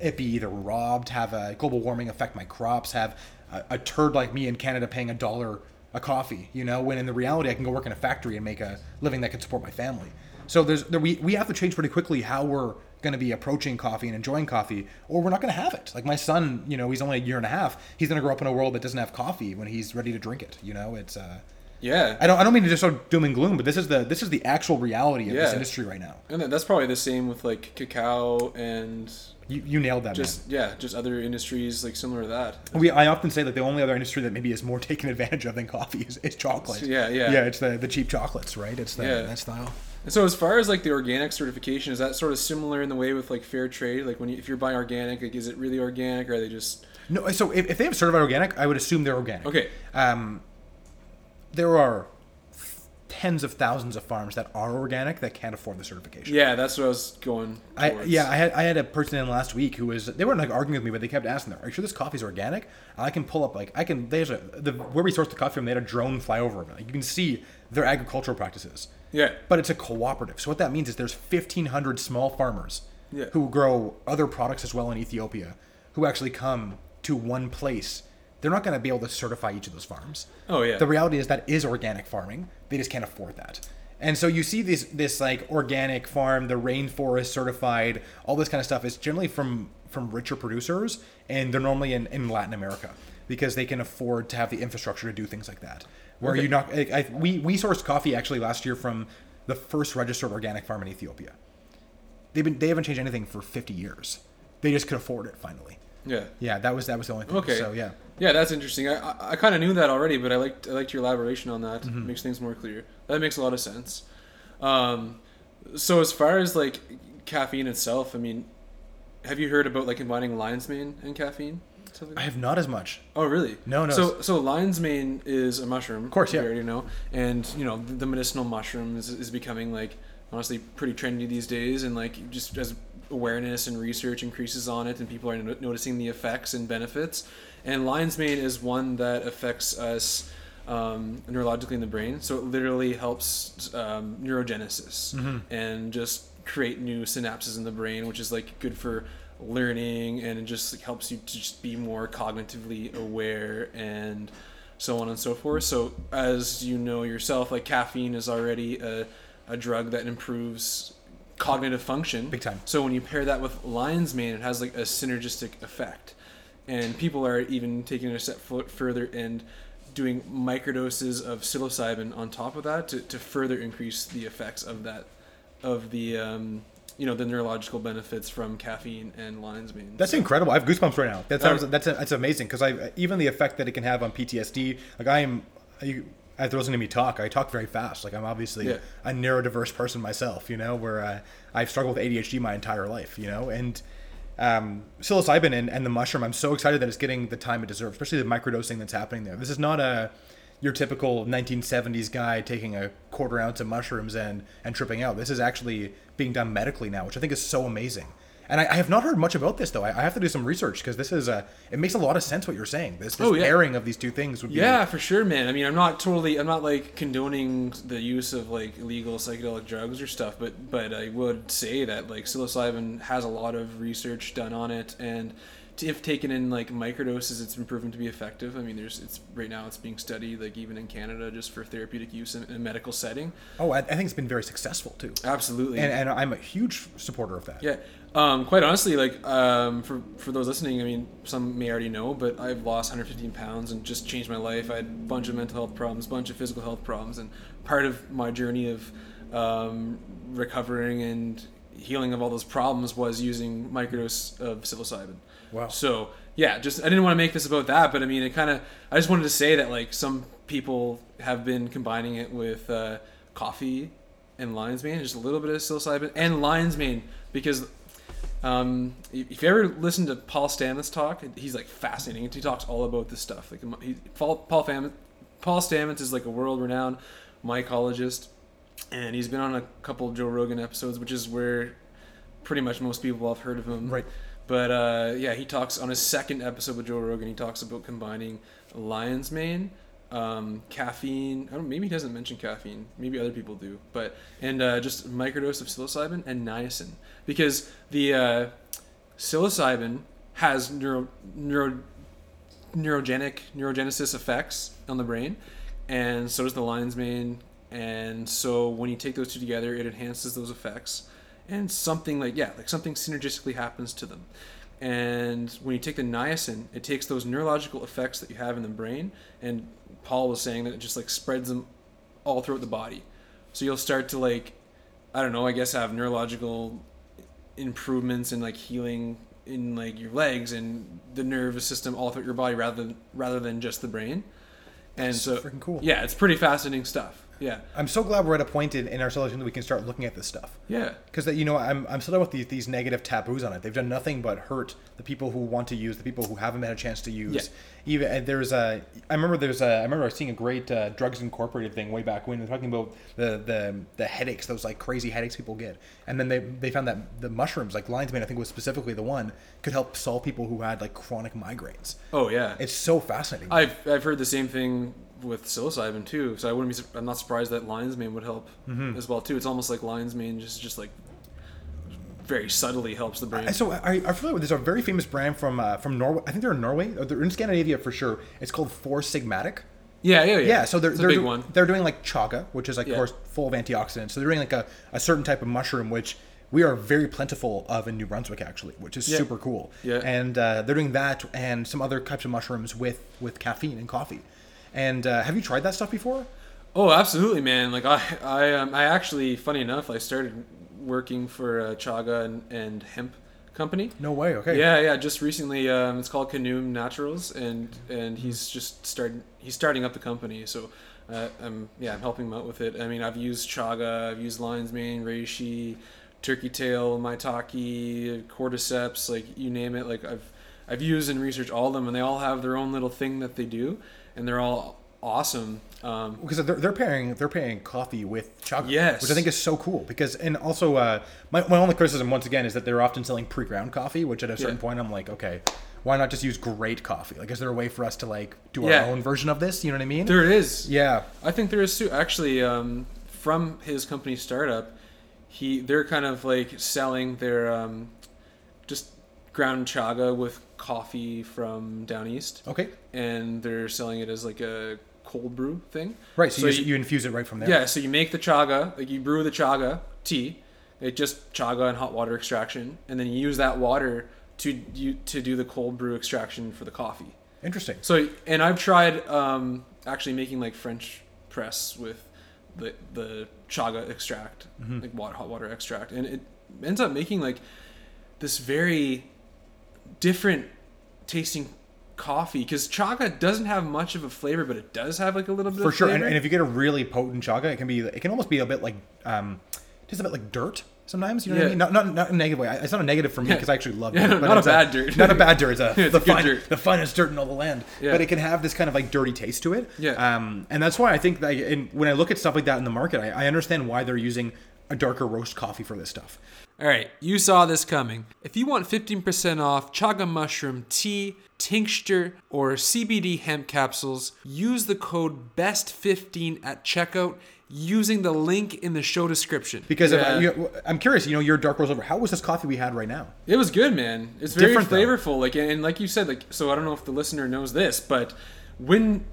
it be either robbed, have a global warming affect my crops, have a, a turd like me in Canada paying a dollar a coffee, you know, when in the reality I can go work in a factory and make a living that can support my family. So there's there, we we have to change pretty quickly how we're going to be approaching coffee and enjoying coffee, or we're not going to have it. Like my son, you know, he's only a year and a half. He's going to grow up in a world that doesn't have coffee when he's ready to drink it. You know, it's. Uh, Yeah, I don't. I don't mean to just start doom and gloom, but this is the this is the actual reality of this industry right now. and that's probably the same with like cacao and You, you nailed that. just yeah, just other industries like similar to that. we. I often say that the only other industry that maybe is more taken advantage of than coffee is, is chocolate. Yeah, yeah. Yeah, it's the the cheap chocolates, right? It's the, Yeah. that style. And so as far as like the organic certification, is that sort of similar in the way with like fair trade? Like when you, if you're buying organic, like is it really organic or are they just No, so if, if they have certified organic, I would assume they're organic. okay? Um, there are tens of thousands of farms that are organic that can't afford the certification. Yeah, that's what I was going. I, yeah, I had I had a person in last week who was they weren't like arguing with me, but they kept asking, "Are you sure this coffee's organic?" I can pull up like I can. There's a the where we source the coffee from. They had a drone fly over it. Like, you can see their agricultural practices. Yeah. But it's a cooperative. So what that means is there's 1,500 small farmers Yeah. who grow other products as well in Ethiopia, who actually come to one place. They're not going to be able to certify each of those farms. Oh, yeah. The reality is that is organic farming. They just can't afford that. And so you see this this like organic farm, the rainforest certified, all this kind of stuff is generally from from richer producers, and they're normally in, in Latin America because they can afford to have the infrastructure to do things like that. Where Okay. you not, I, I, we we sourced coffee actually last year from the first registered organic farm in Ethiopia. They've been they haven't changed anything for 50 years. They just could afford it finally. Yeah. Yeah, that was that was the only thing. Okay. So yeah. Yeah, that's interesting. I I, I kind of knew that already, but I liked I liked your elaboration on that. Mm-hmm. It makes things more clear. That makes a lot of sense. Um, so as far as like caffeine itself, I mean, have you heard about like combining lion's mane and caffeine? Like I have not as much. Oh, really? No, no, So, so lion's mane is a mushroom. Of course, yeah. You already know, and you know the medicinal mushroom is, is becoming like honestly pretty trendy these days, and like just as awareness and research increases on it, and people are no- noticing the effects and benefits. And lion's mane is one that affects us um, neurologically in the brain, so it literally helps um, neurogenesis and just create new synapses in the brain, which is like good for learning and it just like, helps you to just be more cognitively aware and so on and so forth. So as you know yourself, like caffeine is already a, a drug that improves cognitive function. Big time. So when you pair that with lion's mane, it has like a synergistic effect. And people are even taking it a step further and doing microdoses of psilocybin on top of that to, to further increase the effects of that, of the, um, you know, the neurological benefits from caffeine and lion's mane. That's incredible. I have goosebumps right now. That sounds that's that's amazing because I even the effect that it can have on PTSD. Like I am, you, after listening to me talk, I talk very fast. Like I'm obviously Yeah. a neurodiverse person myself. You know, where uh, I've struggled with ADHD my entire life. You know, and um, psilocybin and, and the mushroom. I'm so excited that it's getting the time it deserves, especially the microdosing that's happening there. This is not a your typical 1970s guy taking a quarter ounce of mushrooms and and tripping out. This is actually being done medically now, which I think is so amazing. And I, I have not heard much about this though. I, I have to do some research because this is uh, it makes a lot of sense what you're saying. This, this Oh, yeah. pairing of these two things would be Yeah, for sure, man. I mean, I'm not totally, I'm not like condoning the use of like illegal psychedelic drugs or stuff, but but I would say that like psilocybin has a lot of research done on it, and if taken in like microdoses, it's been proven to be effective. I mean, there's it's right now it's being studied like even in Canada just for therapeutic use in, in a medical setting. Oh, I, I think it's been very successful too. Absolutely. And, and I'm a huge supporter of that. Yeah. Um, quite honestly, like um, for for those listening, I mean, some may already know, but I've lost 115 pounds and just changed my life. I had a bunch of mental health problems, a bunch of physical health problems, and part of my journey of um, recovering and healing of all those problems was using microdose of psilocybin. Wow. So yeah, just I didn't want to make this about that, but I mean, it kind of I just wanted to say that like some people have been combining it with uh, coffee and lion's mane, just a little bit of psilocybin and lion's mane because um, if you ever listen to Paul Stamets talk, he's like fascinating. He talks all about this stuff. Like he, Paul Paul, Fam, Paul Stamets is like a world-renowned mycologist, and he's been on a couple of Joe Rogan episodes, which is where pretty much most people have heard of him. Right. But uh, yeah, he talks on his second episode with Joe Rogan. He talks about combining lion's mane, um, caffeine. I don't. Maybe he doesn't mention caffeine. Maybe other people do. But and uh, just microdose of psilocybin and niacin because the uh, psilocybin has neuro neuro neurogenic neurogenesis effects on the brain, and so does the lion's mane. And so when you take those two together, it enhances those effects, and something like yeah, like something synergistically happens to them. And when you take the niacin, it takes those neurological effects that you have in the brain, and Paul was saying that it just like spreads them all throughout the body. So you'll start to like, I don't know, I guess have neurological improvements and like healing in like your legs and the nervous system all throughout your body rather than rather than just the brain. And so, freaking cool. Yeah, it's pretty fascinating stuff. Yeah, I'm so glad we're at a point in, in our solution that we can start looking at this stuff. yeah, Because that you know, I'm I'm still with these these negative taboos on it. They've done nothing but hurt the people who want to use, the people who haven't had a chance to use. Yeah. Even there's a, I remember there's a, I remember seeing a great uh, Drugs Incorporated thing way back when they're talking about the the the headaches, those like crazy headaches people get, and then they they found that the mushrooms, like lion's mane, I think was specifically the one, could help solve people who had like chronic migraines. oh yeah. It's so fascinating. I've I've heard the same thing with psilocybin too. So I wouldn't be. I'm not surprised that lion's mane would help Mm-hmm. as well too. It's almost like lion's mane just just like very subtly helps the brain. So I, I'm familiar with there's a very famous brand from uh, from Norway. I think they're in Norway. Or they're in Scandinavia for sure. It's called Four Sigmatic. yeah, yeah, yeah. Yeah, so they're they're, do- one. they're doing like chaga, which is like Yeah. of course full of antioxidants. So they're doing like a, a certain type of mushroom, which we are very plentiful of in New Brunswick actually, which is Yeah. super cool. Yeah. And uh, they're doing that and some other types of mushrooms with with caffeine and coffee. And uh, have you tried that stuff before? Oh, absolutely, man. Like I, I, um, I actually, funny enough, I started working for a chaga and, and hemp company. No way. Okay. Yeah, yeah. Just recently, um, it's called Canoom Naturals, and and he's just started. He's starting up the company, so uh, I'm yeah, I'm helping him out with it. I mean, I've used chaga, I've used lion's mane, reishi, turkey tail, maitake, cordyceps, like you name it. Like I've I've used and researched all of them, and they all have their own little thing that they do, and they're all awesome. Um, because they're, they're pairing they're pairing coffee with chaga, Yes. which I think is so cool. Because and also uh, my my only criticism once again is that they're often selling pre-ground coffee, which at a certain Yeah. point I'm like, okay, why not just use great coffee? Like, is there a way for us to like do Yeah. our own version of this? You know what I mean? there is. yeah. I think there is too. Actually, um, from his company startup, he they're kind of like selling their um, just ground chaga with coffee from down east, Okay. and they're selling it as like a cold brew thing. Right. So, you, you- you infuse it right from there. Yeah, so you make the chaga, like you brew the chaga tea, it just chaga and hot water extraction, and then you use that water to you to do the cold brew extraction for the coffee. Interesting. So, and I've tried um, actually making like French press with the the chaga extract, like water, hot water extract, and it ends up making like this very different tasting coffee because chaga doesn't have much of a flavor, but it does have like a little bit For of sure. And, and if you get a really potent chaga, it can be it can almost be a bit like um, just a bit like dirt. Sometimes you know what I mean. Not, not not a negative way. It's not a negative for me Yeah. because I actually love Yeah, it. no, not a bad dirt. Not a bad dirt. It's a It's the a fine, dirt. the finest dirt in all the land. Yeah. But it can have this kind of like dirty taste to it. Yeah. Um, and that's why I think that in, when I look at stuff like that in the market, I, I understand why they're using a darker roast coffee for this stuff. All right, you saw this coming. If you want 15% off chaga mushroom tea, tincture, or CBD hemp capsules, use the code BEST15 at checkout using the link in the show description. Because Yeah. if, you, I'm curious, you know, your dark roast over. How was this coffee we had right now? It was good, man. It's very Different, though. flavorful. Like and like you said, like so I don't know if the listener knows this, but when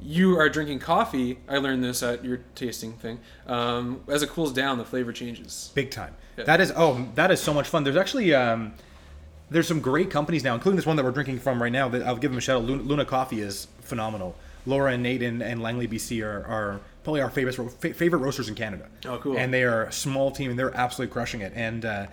you are drinking coffee, I learned this at your tasting thing. Um, as it cools down, the flavor changes. Big time. Yeah. That is oh, that is so much fun. There's actually um, there's some great companies now, including this one that we're drinking from right now. That I'll give them a shout out. Luna, Luna Coffee is phenomenal. Laura and Nate and, and Langley BC are, are probably our favorite favorite roasters in Canada. Oh, cool. And they are a small team and they're absolutely crushing it. And uh,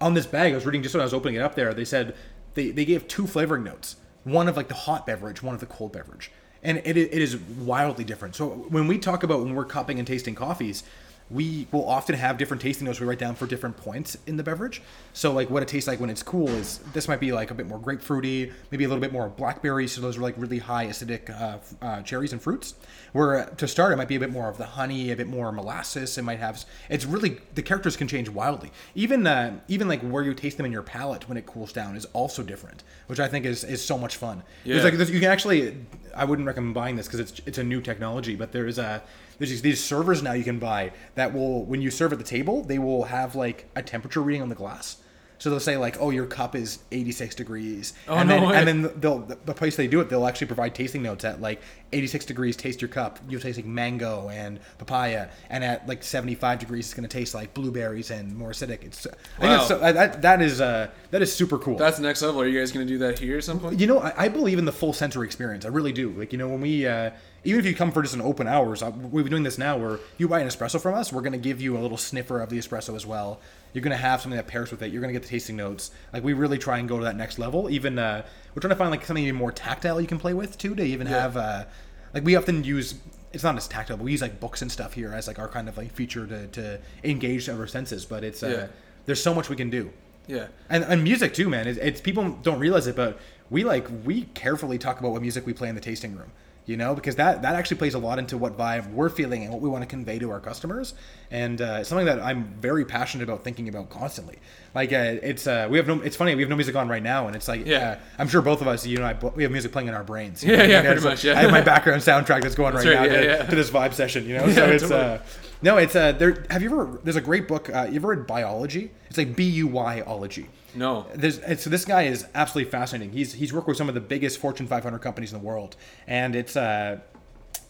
on this bag, I was reading just when I was opening it up there, they said they, they gave two flavoring notes. One of like the hot beverage, one of the cold beverage. And it, it is wildly different. So when we talk about when we're cupping and tasting coffees, we will often have different tasting notes we write down for different points in the beverage. So like what it tastes like when it's cool is this might be like a bit more grapefruity, maybe a little bit more blackberry. So those are like really high acidic uh, uh, cherries and fruits. Where uh, to start, it might be a bit more of the honey, a bit more molasses. It might have. It's really the characters can change wildly. Even uh, even like where you taste them in your palate when it cools down is also different, which I think is, is so much fun. There's Yeah. like there's- you can actually. I wouldn't recommend buying this because it's it's a new technology, but there's a there's these, these servers now you can buy that will when you serve at the table they will have like a temperature reading on the glass. So they'll say like, "Oh, your cup is 86 degrees," Oh, and no then way. and then they'll the place they do it they'll actually provide tasting notes at like 86 degrees taste your cup you'll taste like mango and papaya and at like 75 degrees it's going to taste like blueberries and more acidic it's I think so, that that is uh that is super cool That's the next level. Are you guys gonna do that here at some point? you know, I, I believe in the full sensory experience. I really do. Like, you know, when we, uh, even if you come for just an open hours, we've been doing this now where you buy an espresso from us, we're going to give you a little sniffer of the espresso as well. You're going to have something that pairs with it. You're going to get the tasting notes. Like, we really try and go to that next level. Even, uh, we're trying to find like something even more tactile you can play with too, to even Yeah. have, uh, like, we often use, it's not as tactile, but we use like books and stuff here as like our kind of like feature to, to engage our senses. But it's, uh, Yeah. there's so much we can do Yeah. and, and music too man it's, it's people don't realize it but we like we carefully talk about what music we play in the tasting room you know because that that actually plays a lot into what vibe we're feeling and what we want to convey to our customers and uh, it's something that i'm very passionate about thinking about constantly like uh, it's uh, we have no it's funny we have no music on right now and it's like Yeah. uh, i'm sure both of us you know I, we have music playing in our brains Yeah, yeah, pretty much, yeah. i have my background soundtrack that's going right right, now yeah, to, yeah. to this vibe session you know so it's totally. uh no it's uh there have you ever there's a great book uh, you ever read Buyology it's like b-u-y-ology No. so this guy is absolutely fascinating. He's he's worked with some of the biggest Fortune 500 companies in the world, and it's uh,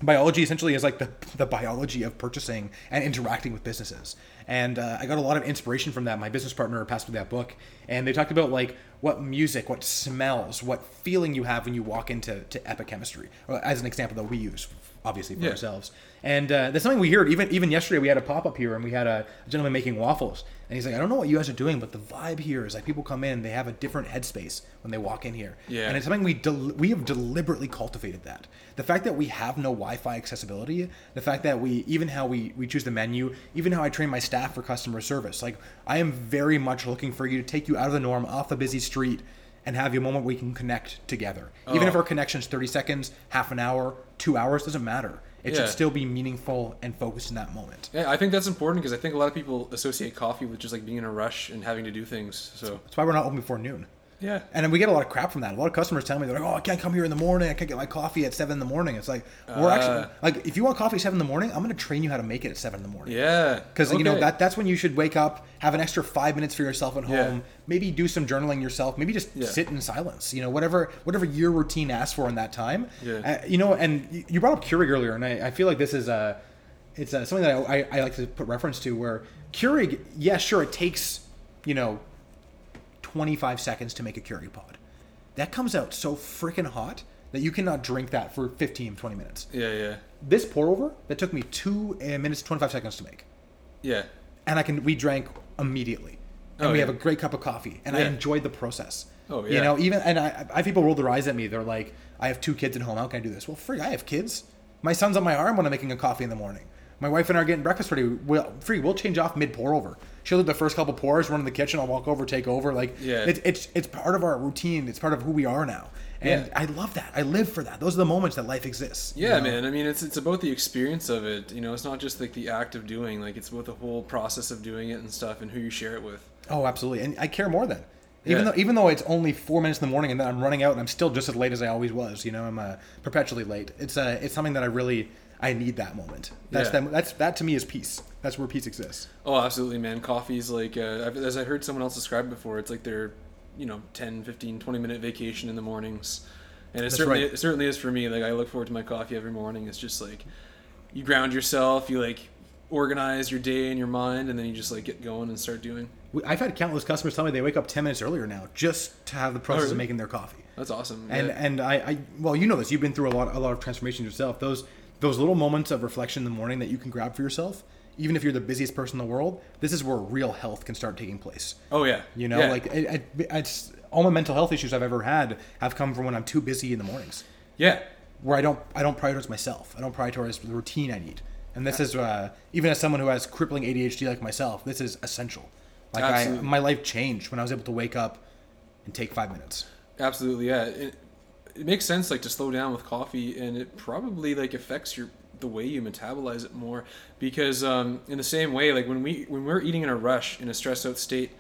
Buyology essentially is like the the biology of purchasing and interacting with businesses. And uh, I got a lot of inspiration from that. My business partner passed me that book, and they talked about like what music, what smells, what feeling you have when you walk into to epichemistry, or as an example that we use obviously for Yeah. ourselves. And uh, that's something we heard. Even even yesterday, we had a pop up here, and we had a, gentleman making waffles, and he's like, "I don't know what you guys are doing, but the vibe here is like people come in, they have a different headspace when they walk in here, Yeah. and it's something we del- we have deliberately cultivated that. The fact that we have no Wi-Fi accessibility, the fact that we even how we we choose the menu, even how I train my staff for customer service, like I am very much looking for you to take you out of the norm, off a busy street. And have you a moment where we can connect together. Even if Oh. our connection's 30 seconds, half an hour, two hours, doesn't matter. It Yeah. should still be meaningful and focused in that moment. Yeah, I think that's important because I think a lot of people associate coffee with just like being in a rush and having to do things. So That's why we're not open before noon. Yeah, And then we get a lot of crap from that. A lot of customers tell me they're like, "Oh, I can't come here in the morning. I can't get my coffee at seven in the morning." It's like we're actually Uh. like, if you want coffee at seven in the morning, I'm going to train you how to make it at seven in the morning. yeah, Because you know that that's when you should wake up, have an extra five minutes for yourself at home, Yeah. maybe do some journaling yourself, maybe just Yeah. sit in silence. You know, whatever whatever your routine asks for in that time. Yeah. Uh, you know, and you- brought up Keurig earlier, and I, I feel like this is uh, it's uh, something that I, I, I like to put reference to. Where Keurig, yeah, sure, it takes you know 25 seconds to make a Keurig pod. That comes out so freaking hot that you cannot drink that for 15, 20 minutes. yeah, yeah, This pour over that took me two uh, minutes, 25 seconds to make yeah, and I can we drank immediately, and Oh, we yeah. have a great cup of coffee, and I enjoyed the process. Oh, yeah. You know, even and I, I have people roll their eyes at me. They're like, "I have two kids at home. How can I do this?" Well, frig, I have kids. My son's on my arm when I'm making a coffee in the morning. My wife and I are getting breakfast ready. We'll, free. We'll change off mid pour over. She'll do the first couple pours, run in the kitchen. I'll walk over, take over. Like Yeah. it's it's it's part of our routine. It's part of who we are now, and Yeah. I love that. I live for that. Those are the moments that life exists. you Yeah, know? man. I mean, it's it's about the experience of it. You know, it's not just like the act of doing. Like it's about the whole process of doing it and stuff, and who you share it with. Oh, absolutely. And I care more then. Even Yeah. though even though it's only four minutes in the morning and then I'm running out and I'm still just as late as I always was. You know, I'm uh, perpetually late. It's uh, it's something that I really I need that moment. That's Yeah. that, that's that to me is peace. That's where peace exists. Oh, absolutely, man. Coffee's like, uh, I've- as I heard someone else describe before, it's like their, you know, 10, 15, 20 minute vacation in the mornings. And it That's certainly, right. it certainly is for me. Like, I look forward to my coffee every morning. It's just like, you ground yourself, you like organize your day in your mind, and then you just like get going and start doing. I've had countless customers tell me they wake up ten minutes earlier now just to have the process really? of making their coffee. That's awesome. And yeah. and I, I well you know this you've been through a lot a lot of transformations yourself. Those those little moments of reflection in the morning that you can grab for yourself, even if you're the busiest person in the world, this is where real health can start taking place. oh, yeah. You know, Yeah. like it, it, it's all my mental health issues I've ever had have come from when I'm too busy in the mornings, yeah. where I don't I don't prioritize myself. I don't prioritize the routine I need. And this is uh, even as someone who has crippling ADHD like myself, this is essential. Like I, my life changed when I was able to wake up and take five minutes. Absolutely, yeah. It, it makes sense like to slow down with coffee, and it probably like affects your the way you metabolize it more because um, in the same way, like when we when we're eating in a rush in a stressed out state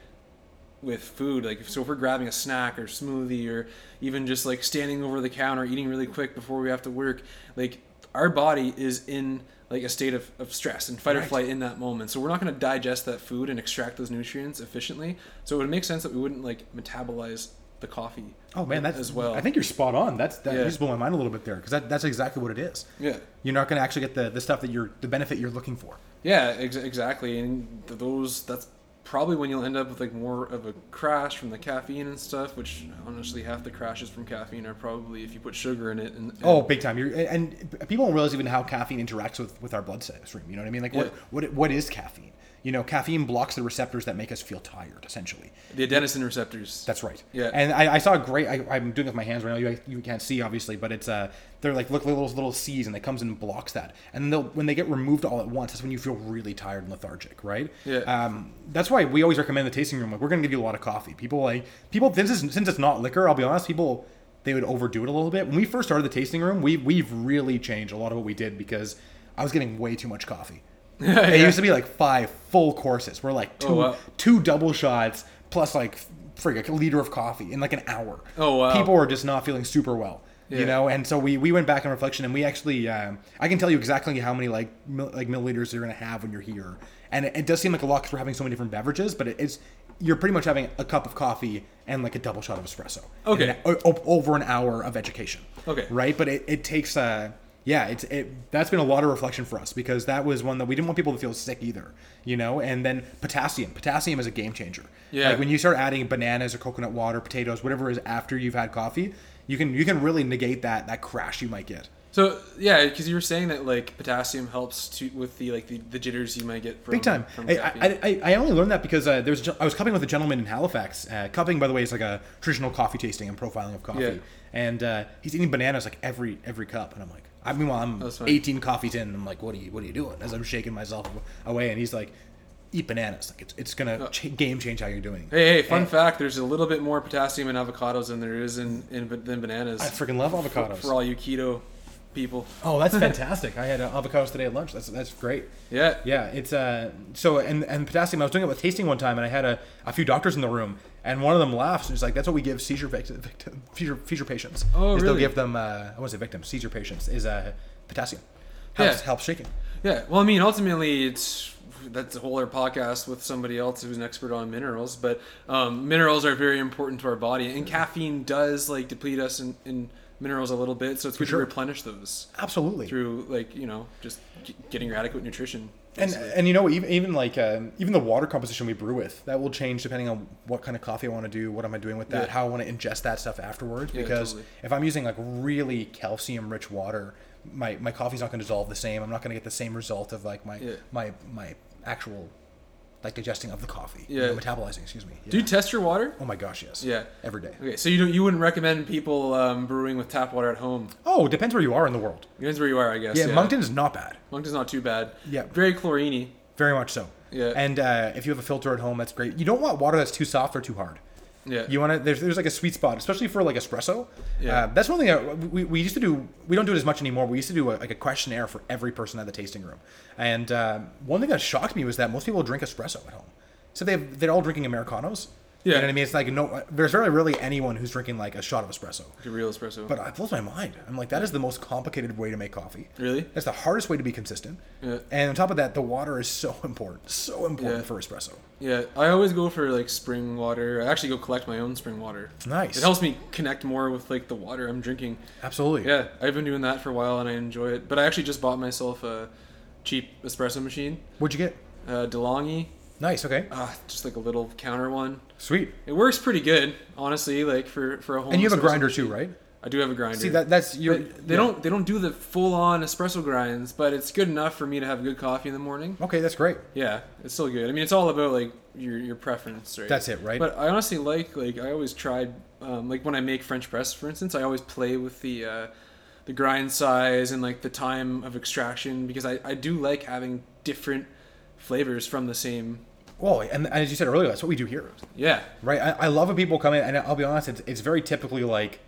with food, like so if we're grabbing a snack or smoothie or even just like standing over the counter eating really quick before we have to work, like our body is in like a state of, of stress and fight or flight in that moment. So we're not going to digest that food and extract those nutrients efficiently. So it would make sense that we wouldn't like metabolize the coffee. Oh man, that's as well. I think you're spot on. That's that Yeah. just blew my mind a little bit there because that, that's exactly what it is. Yeah. You're not going to actually get the, the stuff that you're the benefit you're looking for. Yeah, ex- exactly. And those that's probably when you'll end up with like more of a crash from the caffeine and stuff. Which honestly, half the crashes from caffeine are probably if you put sugar in it. And, and Oh, big time! You're, and people don't realize even how caffeine interacts with, with our blood stream. You know what I mean? Like, what, what what is caffeine? You know, caffeine blocks the receptors that make us feel tired. Essentially, the adenosine receptors. that's right. Yeah. And I, I saw a great. I, I'm doing it with my hands right now. You, you can't see obviously, but it's uh they're like look little little C's and it comes and blocks that. And they'll when they get removed all at once, that's when you feel really tired and lethargic, right? Yeah. Um, that's why we always recommend the tasting room. Like we're gonna give you a lot of coffee. People like people since it's, since it's not liquor. I'll be honest, people they would overdo it a little bit. When we first started the tasting room, we we've really changed a lot of what we did because I was getting way too much coffee. It used to be like five full courses. We're like two Oh, wow. two double shots plus like frig a liter of coffee in like an hour. Oh, wow. People were just not feeling super well. Yeah. You know, and so we, we went back in reflection, and we actually um, I can tell you exactly how many like mil, like milliliters you're gonna have when you're here, and it, it does seem like a lot because we're having so many different beverages, but it, it's you're pretty much having a cup of coffee and like a double shot of espresso. Okay. An- o- o- over an hour of education. Okay. Right, but it, it takes uh yeah it's it that's been a lot of reflection for us because that was one that we didn't want people to feel sick either you know? And then potassium. Potassium is a game changer. Yeah. like when you start adding bananas or coconut water potatoes whatever is after you've had coffee you can you can really negate that that crash you might get. So yeah, because you were saying that like potassium helps to with the like the, the jitters you might get from big time. From I, caffeine. I, I, I only learned that because uh, there's I was cupping with a gentleman in Halifax. Uh, cupping by the way is like a traditional coffee tasting and profiling of coffee. Yeah. and uh, he's eating bananas like every every cup. And I'm like I meanwhile I'm That's 18 coffees in and I'm like what are you what are you doing as I'm shaking myself away and he's like eat bananas like it's, it's gonna ch- game change how you're doing Uh, Hey, hey! Fun And fact: There's a little bit more potassium in avocados than there is in, in than bananas. I freaking love avocados for all you keto people. oh that's fantastic I had uh, avocados today at lunch that's that's great Yeah. Yeah, it's uh so and and potassium. I was doing it with tasting one time, and I had a, a few doctors in the room, and one of them laughs and he's like, "That's what we give seizure victim, victim seizure, seizure patients. Oh, is They'll give them uh, I want to say victims, seizure patients is uh potassium. Helps Yeah. helps shaking. Yeah. Well, I mean, ultimately, it's that's a whole other podcast with somebody else who's an expert on minerals. But um, minerals are very important to our body, and caffeine does like deplete us in, in minerals a little bit. So it's good sure. to replenish those Absolutely. through like you know just g- getting your adequate nutrition. And and you know even even like um, even the water composition we brew with that will change depending on what kind of coffee I want to do, what am I doing with that, Yeah. how I want to ingest that stuff afterwards. Yeah, because totally. if I'm using like really calcium rich water, my my coffee's not going to dissolve the same. I'm not going to get the same result of like my Yeah. my my actual like digesting of the coffee. you Yeah. know, metabolizing. Excuse me. Do you test your water? Oh my gosh, yes. Yeah. Every day. Okay, so you don't, you wouldn't recommend people um, brewing with tap water at home? Oh, depends where you are in the world. Depends where you are, I guess. Yeah, Moncton's not bad. Moncton's not too bad. Yeah. Very chloriney. Very much so. Yeah. And uh, if you have a filter at home, that's great. You don't want water that's too soft or too hard. Yeah. You want to. There's, there's like a sweet spot, especially for like espresso. Yeah. Uh, that's one thing that we, we used to do. We don't do it as much anymore. We used to do a, like a questionnaire for every person at the tasting room. And uh, one thing that shocked me was that most people drink espresso at home. So they they're all drinking americanos. You Yeah. know what I mean? It's like no. There's very rarely anyone who's drinking like a shot of espresso. Like a real espresso. But it blows my mind. I'm like, that is the most complicated way to make coffee. Really? That's the hardest way to be consistent. Yeah. And on top of that, the water is so important. So important Yeah. for espresso. yeah, I always go for like spring water. I actually go collect my own spring water. Nice. It helps me connect more with like the water I'm drinking. Absolutely. Yeah, I've been doing that for a while and I enjoy it. But I actually just bought myself a cheap espresso machine, What'd you get? uh, DeLonghi, Nice. Okay. uh, just like a little counter one. Sweet. It works pretty good, honestly. Like for for a home. And you have a grinder machine. too, right? I do have a grinder. See that that's your. But they don't they don't do the full on espresso grinds, but it's good enough for me to have good coffee in the morning. Okay, that's great. Yeah, it's still good. I mean, it's all about like your your preference, right? That's it, right? But I honestly like like I always tried um, like when I make French press, for instance, I always play with the uh, the grind size and like the time of extraction because I I do like having different flavors from the same. Well, and, and as you said earlier, that's what we do here, Yeah, right? I, I love when people come in, and I'll be honest, it's, it's very typically like,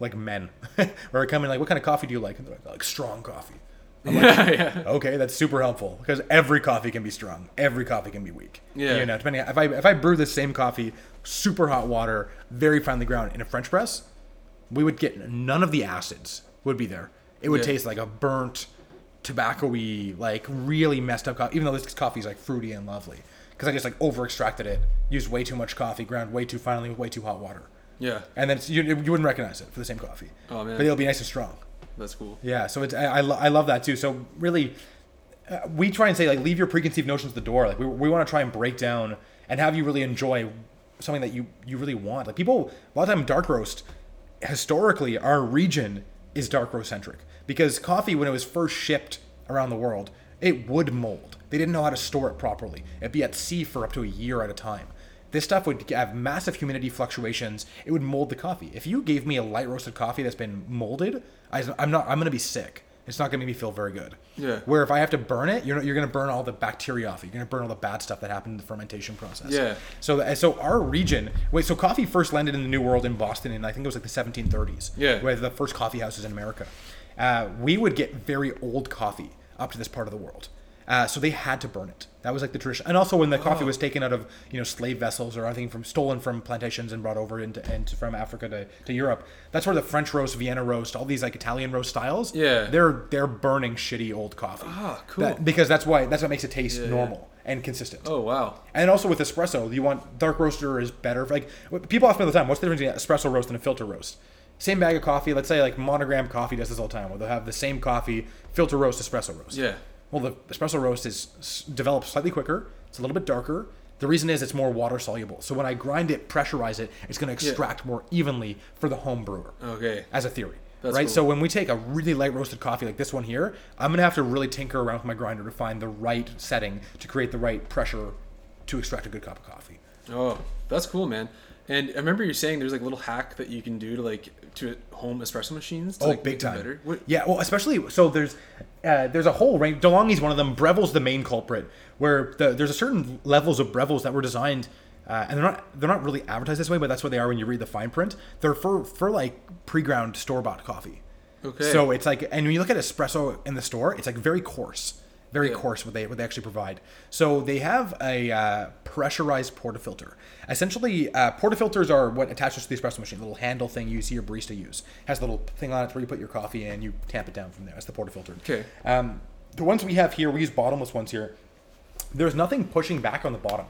like men, where I come in like, what kind of coffee do you like? And they're like, like strong coffee. I'm like, yeah, yeah. Okay, that's super helpful because every coffee can be strong, every coffee can be weak. Yeah. You know, depending if I if I brew the same coffee, super hot water, very finely ground in a French press, we would get none of the acids would be there. It would Yeah. taste like a burnt, tobacco-y, like really messed up coffee. Even though this coffee is like fruity and lovely, because I just like over extracted it, used way too much coffee, ground way too finely with way too hot water, Yeah, and then you, you wouldn't recognize it for the same coffee. Oh, man. But it'll be nice and strong. that's cool. Yeah, so it's I, I, lo- I love that too. So really, uh, we try and say like leave your preconceived notions at the door. Like we, we want to try and break down and have you really enjoy something that you you really want. Like people a lot of time dark roast historically our region is dark roast centric because coffee when it was first shipped around the world it would mold. They didn't know how to store it properly. It'd be at sea for up to a year at a time. This stuff would have massive humidity fluctuations. It would mold the coffee. If you gave me a light roasted coffee that's been molded, I, I'm not. I'm gonna be sick. It's not gonna make me feel very good. Yeah. Where if I have to burn it, you're you're gonna burn all the bacteria off it. You're gonna burn all the bad stuff that happened in the fermentation process. Yeah. So so our region. Wait. So coffee first landed in the New World in Boston and I think it was like the 1730s. Yeah. Where the first coffee houses in America. Uh, we would get very old coffee up to this part of the world. Uh, so they had to burn it. That was like the tradition. And also when the coffee was taken out of you know slave vessels or anything from stolen from plantations and brought over into, into from Africa to, to Europe, that's where the French roast, Vienna roast, all these like Italian roast styles. Yeah. They're they're burning shitty old coffee. Ah, cool. That- because that's why that's what makes it taste Yeah. normal and consistent. Oh wow. And also with espresso, you want dark roaster is better. Like people ask me all the time, what's the difference between espresso roast and a filter roast? Same bag of coffee. Let's say like Monogram Coffee does this all the time, where they'll have the same coffee, filter roast, espresso roast. Yeah. Well, the espresso roast is s- developed slightly quicker. It's a little bit darker. The reason is it's more water soluble. So when I grind it, pressurize it, it's going to extract more evenly for the home brewer. Okay. As a theory. That's right? cool. So when we take a really light roasted coffee like this one here, I'm going to have to really tinker around with my grinder to find the right setting to create the right pressure to extract a good cup of coffee. Oh, that's cool, man. And I remember you saying there's like a little hack that you can do to like to home espresso machines. To, Oh, like, big time. Yeah, well, especially so there's uh, there's a whole range. DeLonghi's one of them. Breville's the main culprit, where the, there's a certain levels of Breville's that were designed, uh, and they're not they're not really advertised this way, but that's what they are when you read the fine print. They're for for like pre-ground store bought coffee. Okay. So it's like, and when you look at espresso in the store, it's like very coarse, very Yeah. coarse what they what they actually provide. So they have a uh, pressurized portafilter. Essentially, uh, portafilters are what attaches to the espresso machine. The little handle thing you see your barista use has a little thing on it where you put your coffee in, you tamp it down from there. That's the portafilter. Okay. Um, the ones we have here, we use bottomless ones here. There's nothing pushing back on the bottom.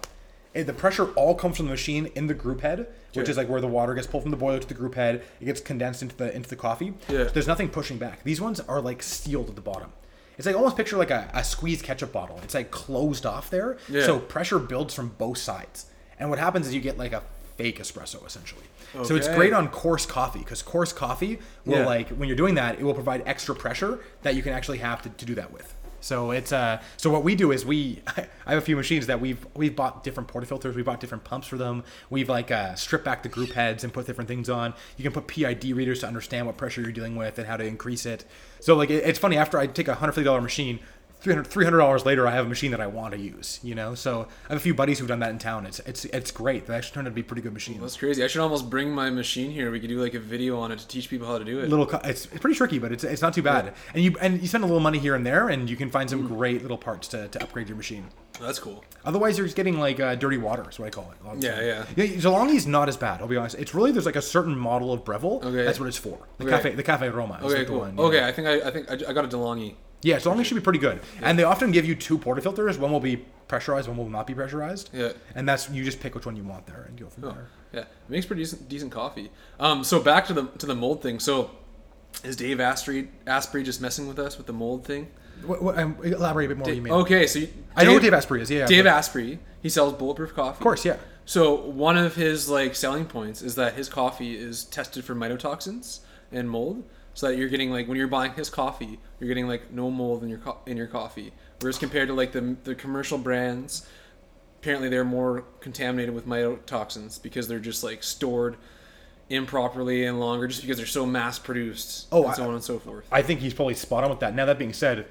And the pressure all comes from the machine in the group head, which Sure. is like where the water gets pulled from the boiler to the group head. It gets condensed into the into the coffee. Yeah. So there's nothing pushing back. These ones are like sealed at the bottom. It's like almost picture like a, a squeezed ketchup bottle. It's like closed off there. Yeah. So pressure builds from both sides. And what happens is you get like a fake espresso essentially. So it's great on coarse coffee because coarse coffee will Yeah. like when you're doing that, it will provide extra pressure that you can actually have to, to do that with. So it's uh so what we do is we I have a few machines that we've we've bought different portafilters, we bought different pumps for them. We've like uh, stripped back the group heads and put different things on. You can put PID readers to understand what pressure you're dealing with and how to increase it. So like it, it's funny after I take a hundred fifty dollar machine. 300 dollars later, I have a machine that I want to use. You know, so I have a few buddies who've done that in town. It's it's it's great. They actually turned out to be pretty good machines. That's crazy. I should almost bring my machine here. We could do like a video on it to teach people how to do it. little it's, it's pretty tricky but it's, it's not too bad and you and you spend a little money here and there and you can find some great little parts to, to upgrade your machine That's cool. otherwise you're just getting like uh, dirty water is what i call it a lot of the Yeah, yeah. yeah DeLonghi's not as bad i'll be honest it's really there's like a certain model of breville Okay. that's what it's for the Okay. cafe the cafe roma is Okay, like the cool. one, okay, know. I think I, I think I, I got a DeLonghi. Yeah DeLonghi should be pretty good and they often give you two portafilters one will be pressurized one will not be pressurized Yeah. and that's you just pick which one you want there and go from Oh, there yeah, it makes pretty decent, decent coffee. Um, so back to the to the mold thing. So, is Dave Asprey Asprey just messing with us with the mold thing? what, what, um, elaborate a bit more what you mean Okay, so you, i know what dave asprey is yeah Dave but- Asprey, he sells bulletproof coffee. of course yeah So one of his like selling points is that his coffee is tested for mycotoxins and mold, so that you're getting like when you're buying his coffee, you're getting like no mold in your co- in your coffee. Whereas compared to like the the commercial brands, apparently they're more contaminated with mycotoxins because they're just like stored improperly and longer, just because they're so mass produced. Oh, and so I- on and so forth. I think he's probably spot on with that. Now that being said,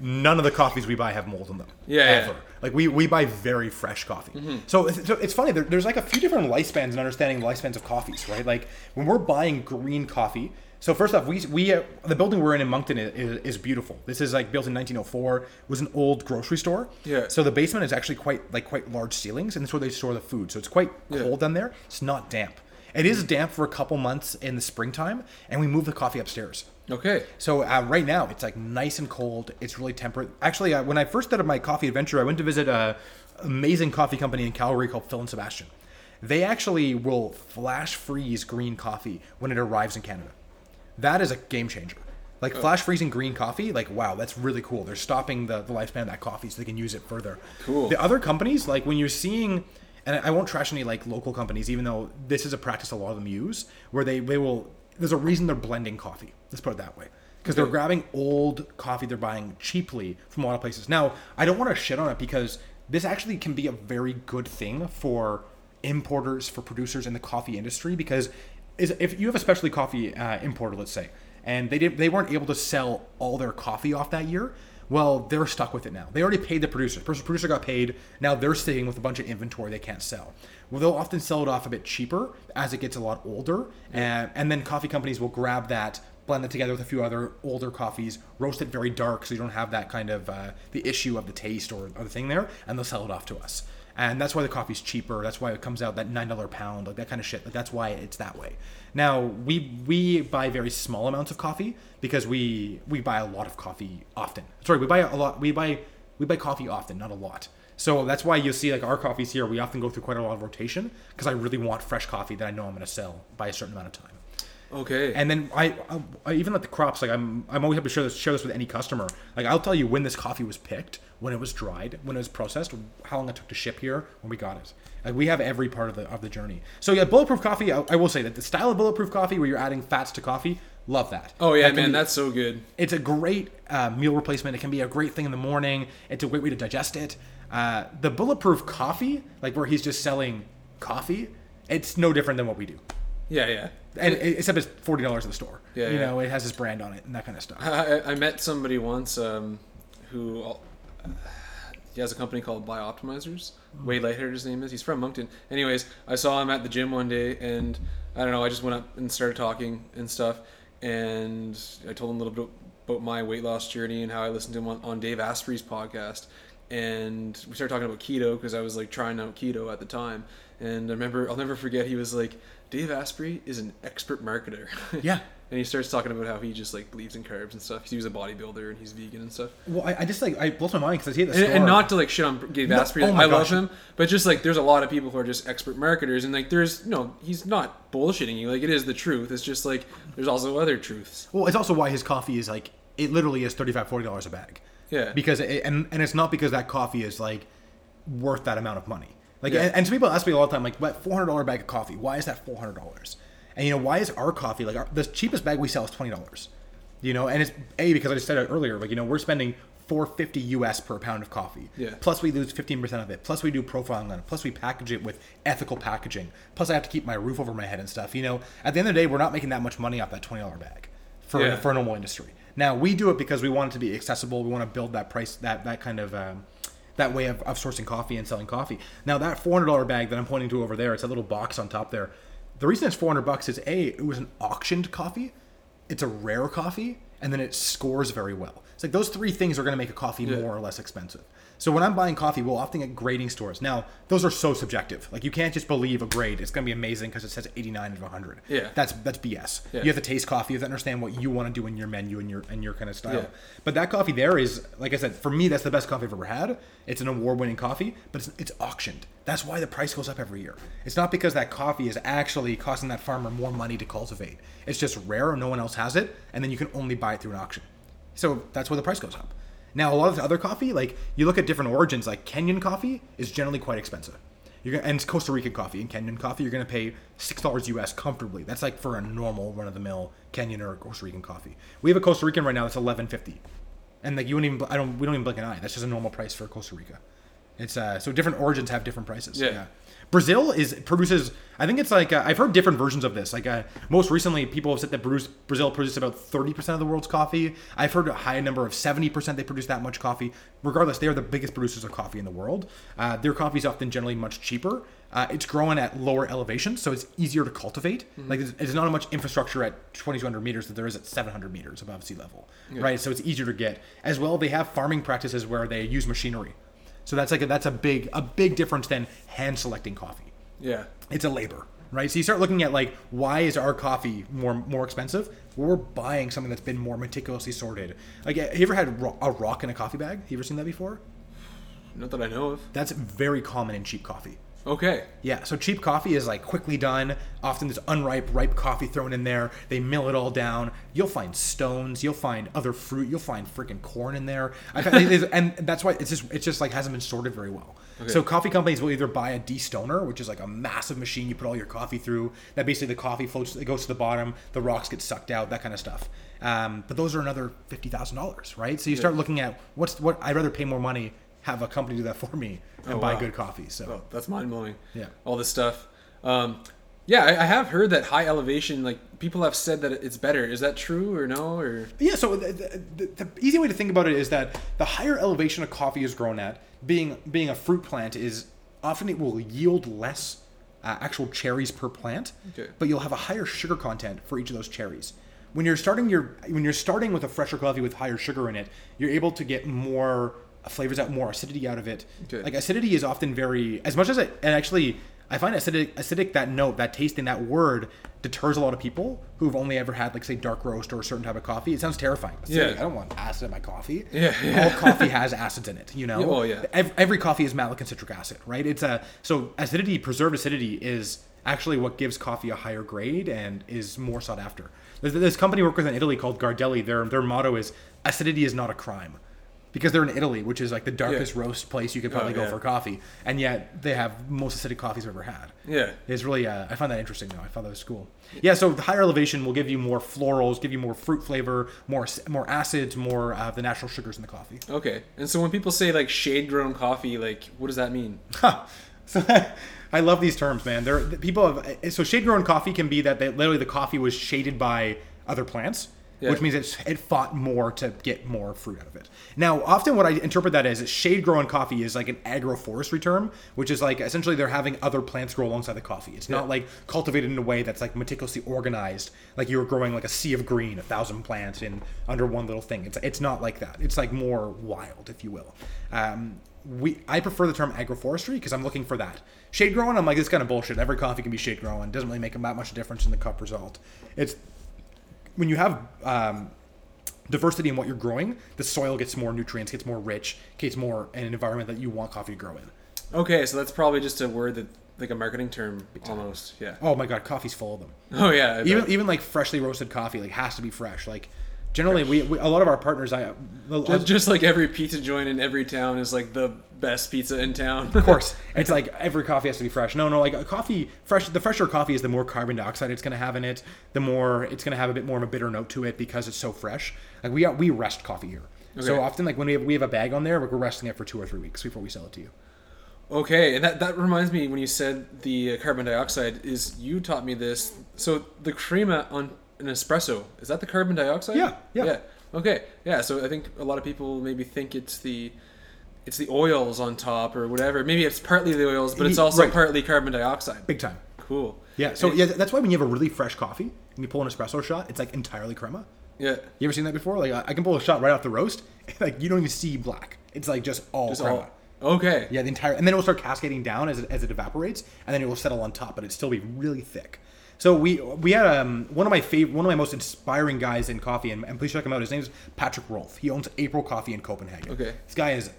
none of the coffees we buy have mold in them. Yeah, yeah. Like we, we buy very fresh coffee. Mm-hmm. So, it's- so it's funny. There, there's like a few different lifespans and understanding the lifespans of coffees, right? Like when we're buying green coffee. So first off, we we uh, the building we're in in Moncton is, is, is beautiful. This is like built in 1904. It was an old grocery store. Yeah. So the basement is actually quite like quite large ceilings, and that's where they store the food. So it's quite Yeah. cold down there. It's not damp. It is damp for a couple months in the springtime, and we move the coffee upstairs. Okay. So uh, right now it's like nice and cold. It's really temperate. Actually, uh, when I first started my coffee adventure, I went to visit a amazing coffee company in Calgary called Phil and Sebastian. They actually will flash freeze green coffee when it arrives in Canada. That is a game changer. Like oh. flash freezing green coffee, like wow, that's really cool. They're stopping the, the lifespan of that coffee so they can use it further. Cool. The other companies, like when you're seeing, and I won't trash any like local companies, even though this is a practice a lot of them use, where they they will. There's a reason they're blending coffee. Let's put it that way, because they're grabbing old coffee they're buying cheaply from a lot of places. Now, I don't want to shit on it because this actually can be a very good thing for importers, for producers in the coffee industry, because is if you have a specialty coffee uh, importer, let's say, and they didn't, they weren't able to sell all their coffee off that year. Well, they're stuck with it now. They already paid the producer. Producer producer got paid. Now they're sitting with a bunch of inventory they can't sell. Well, they'll often sell it off a bit cheaper as it gets a lot older, and, and then coffee companies will grab that, blend it together with a few other older coffees, roast it very dark so you don't have that kind of uh, the issue of the taste or, or the thing there, and they'll sell it off to us. And that's why the coffee's cheaper. That's why it comes out that nine dollar pound, like that kind of shit. Like that's why it's that way. Now we we buy very small amounts of coffee because we we buy a lot of coffee often. Sorry, we buy a lot. We buy we buy coffee often, not a lot. So that's why you'll see like our coffees here. We often go through quite a lot of rotation because I really want fresh coffee that I know I'm going to sell by a certain amount of time. Okay. And then I, I, I even like the crops. Like I'm, I'm always happy to share this, share this with any customer. Like I'll tell you when this coffee was picked, when it was dried, when it was processed, how long it took to ship here, when we got it. Like we have every part of the of the journey. So yeah, bulletproof coffee. I, I will say that the style of bulletproof coffee, where you're adding fats to coffee, love that. oh yeah, That man, be- that's so good. it's a great uh, meal replacement. It can be a great thing in the morning. It's a great way to digest it. Uh, the bulletproof coffee, like where he's just selling coffee, it's no different than what we do. Yeah, yeah. And except it's forty dollars at the store. Yeah, you yeah. know, it has his brand on it and that kind of stuff. I, I met somebody once um, who he has a company called BiOptimizers. Wade Lightheart, his name is. He's from Moncton. Anyways, I saw him at the gym one day, and I don't know. I just went up and started talking and stuff, and I told him a little bit about my weight loss journey and how I listened to him on, on Dave Asprey's podcast. And we started talking about keto because I was like trying out keto at the time. And I remember, I'll never forget, he was like, Dave Asprey is an expert marketer. Yeah. And he starts talking about how he just like believes in carbs and stuff. He was a bodybuilder and he's vegan and stuff. Well, I, I just like I blows my mind because I see the And, and not to like shit on No, Asprey. oh my I love gosh. him, but just like there's a lot of people who are just expert marketers, and like there's no, he's not bullshitting you. Like it is the truth. It's just like there's also other truths. well, it's also why his coffee is like it literally is 35 40 dollars a bag. Yeah. Because it, and and it's not because that coffee is like worth that amount of money. Like Yeah. and, and some people ask me all the time like, but 400 dollar bag of coffee, why is that 400 dollars? And you know why is our coffee like our, the cheapest bag we sell is twenty dollars? You know, and it's a because I just said it earlier. Like you know, we're spending 450 US per pound of coffee. Yeah. Plus we lose 15% of it. Plus we do profiling on it. Plus we package it with ethical packaging. Plus I have to keep my roof over my head and stuff. You know, at the end of the day, we're not making that much money off that $20 bag for Yeah. for a normal industry. Now we do it because we want it to be accessible. We want to build that price that that kind of um, that way of, of sourcing coffee and selling coffee. Now that four hundred dollar bag that I'm pointing to over there, it's a little box on top there. The reason it's four hundred bucks is a it was an auctioned coffee, it's a rare coffee, and then it scores very well. It's like those three things are going to make a coffee Yeah. more or less expensive. So when I'm buying coffee, we'll often get grading stores. Now those are so subjective. Like you can't just believe a grade. It's going to be amazing because it says 89 out of 100. Yeah. That's that's BS. Yeah. You have to taste coffee. You have to understand what you want to do in your menu and your and your kind of style. Yeah. But that coffee there is, like I said, for me, that's the best coffee I've ever had. It's an award-winning coffee, but it's, it's auctioned. That's why the price goes up every year. It's not because that coffee is actually costing that farmer more money to cultivate. It's just rare, and no one else has it, and then you can only buy it through an auction. So that's why the price goes up. Now, a lot of the other coffee, like you look at different origins, like Kenyan coffee is generally quite expensive. You're gonna, and it's Costa Rican coffee and Kenyan coffee, you're gonna pay six dollars US comfortably. That's like for a normal run of the mill Kenyan or Costa Rican coffee. We have a Costa Rican right now that's eleven fifty, and like you wouldn't even I don't we don't even blink an eye. That's just a normal price for Costa Rica. It's uh so different origins have different prices. Yeah. Brazil is produces. I think it's like uh, I've heard different versions of this. Like uh, most recently, people have said that Bruce, Brazil produces about thirty percent of the world's coffee. I've heard a high number of seventy percent. They produce that much coffee. Regardless, they are the biggest producers of coffee in the world. Uh, their coffee is often generally much cheaper. Uh, it's grown at lower elevations, so it's easier to cultivate. Like there's, there's not as much infrastructure at 2,200 meters that there is at 700 meters above sea level, right? So it's easier to get. As well, they have farming practices where they use machinery. So that's like a, that's a big a big difference than hand selecting coffee. Yeah. It's a labor, right? So you start looking at like why is our coffee more more expensive? Well, we're buying something that's been more meticulously sorted. Like, have you ever had a rock in a coffee bag? Have you ever seen that before? Not that I know of. That's very common in cheap coffee. Okay. Yeah, so cheap coffee is like quickly done. Often there's unripe, ripe coffee thrown in there. They mill it all down. You'll find stones. You'll find other fruit. You'll find freaking corn in there. And that's why it's just it's just like hasn't been sorted very well. So coffee companies will either buy a destoner, which is like a massive machine you put all your coffee through. That basically the coffee floats, it goes to the bottom. The rocks get sucked out, that kind of stuff. Um, but those are another fifty thousand dollars, right? So you start looking at what's what I'd rather pay more money have a company do that for me and Oh, buy wow. good coffee. So Oh, that's mind blowing. Yeah. All this stuff. Um, yeah, I, I have heard that high elevation, like people have said that it's better. Is that true or no? Or Yeah, so the, the, the, easy way to think about it is that the higher elevation a coffee is grown at, being being a fruit plant, is often it will yield less uh, actual cherries per plant, Okay. but you'll have a higher sugar content for each of those cherries. When you're starting your when you're starting with a fresher coffee with higher sugar in it, you're able to get more flavors out, more acidity out of it. Okay. Like acidity is often very as much as it and actually I find acidic acidic that note, that taste in that word deters a lot of people who've only ever had like say dark roast or a certain type of coffee. It sounds terrifying. Acidic, Yeah. I don't want acid in my coffee. Yeah, yeah. All coffee has acids in it, you know? Oh, yeah. Every, every coffee is malic and citric acid, right? It's a so acidity, preserved acidity is actually what gives coffee a higher grade and is more sought after. There's this company I work with in Italy called Gardelli. Their their motto is acidity is not a crime. Because they're in Italy, which is like the darkest roast place you could probably Oh, go yeah. for coffee, and yet they have most acidic coffees I've ever had. yeah. It's really, uh, I find that interesting though. I thought that was cool. Yeah, so the higher elevation will give you more florals, give you more fruit flavor, more more acids, more uh, the natural sugars in the coffee. Okay. And so when people say like shade grown coffee, like what does that mean? Huh. So I love these terms, man. They're people have so shade grown coffee can be that they, literally the coffee was shaded by other plants, Yeah. which means it's, it fought more to get more fruit out of it. Now, often what I interpret that as is shade grown coffee is like an agroforestry term, which is like essentially they're having other plants grow alongside the coffee. It's not like cultivated in a way that's like meticulously organized, like you were growing like a sea of green, a thousand plants in under one little thing. It's it's not like that. It's like more wild, if you will. Um, we I prefer the term agroforestry because I'm looking for that. Shade growing, I'm like this kind of bullshit. Every coffee can be shade growing. Doesn't really make that much difference in the cup result. It's when you have um, diversity in what you're growing, the soil gets more nutrients, gets more rich, gets more in an environment that you want coffee to grow in. Okay, so that's probably just a word that like a marketing term almost. Yeah. Oh my god, coffee's full of them. Oh yeah. Even even like freshly roasted coffee like has to be fresh. Like Generally, we, we a lot of our partners. I, Just, just like every pizza joint in every town is like the best pizza in town. of course, it's like every coffee has to be fresh. No, no, like a coffee fresh. The fresher coffee is the more carbon dioxide it's going to have in it. The more it's going to have a bit more of a bitter note to it because it's so fresh. Like we we rest coffee here. So often, like when we have we have a bag on there, we're resting it for two or three weeks before we sell it to you. Okay, and that, that reminds me when you said the carbon dioxide is you taught me this. So the crema on an espresso is that the carbon dioxide? Yeah, yeah. yeah. Okay, yeah. So I think a lot of people maybe think it's the it's the oils on top or whatever. Maybe it's partly the oils, but it's also right. partly carbon dioxide. Big time. Cool. Yeah. So And- yeah, that's why when you have a really fresh coffee and you pull an espresso shot, it's like entirely crema. yeah. You ever seen that before? Like I can pull a shot right off the roast, like you don't even see black. It's like just all Just crema. all- okay. Yeah, the entire, and then it will start cascading down as it, as it evaporates, and then it will settle on top, but it still be really thick. So we we had um, one of my favorite, one of my most inspiring guys in coffee, and, and please check him out. His name is Patrik Rolf. He owns April Coffee in Copenhagen. Okay. this guy is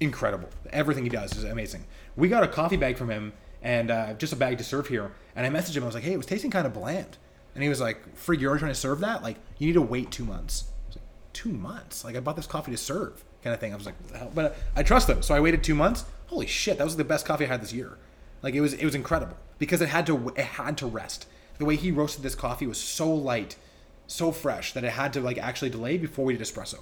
incredible. Everything he does is amazing. We got a coffee bag from him, and uh, just a bag to serve here. And I messaged him. I was like, "Hey, it was tasting kind of bland," and he was like, "Frig, you're already trying to serve that? Like, you need to wait two months." I was like, two months? Like, I bought this coffee to serve, kind of thing. I was like, what the hell? But uh, I trust him, so I waited two months. Holy shit, that was the best coffee I had this year. Like, it was it was incredible because it had to it had to rest. The way he roasted this coffee was so light, so fresh that it had to like actually delay before we did espresso.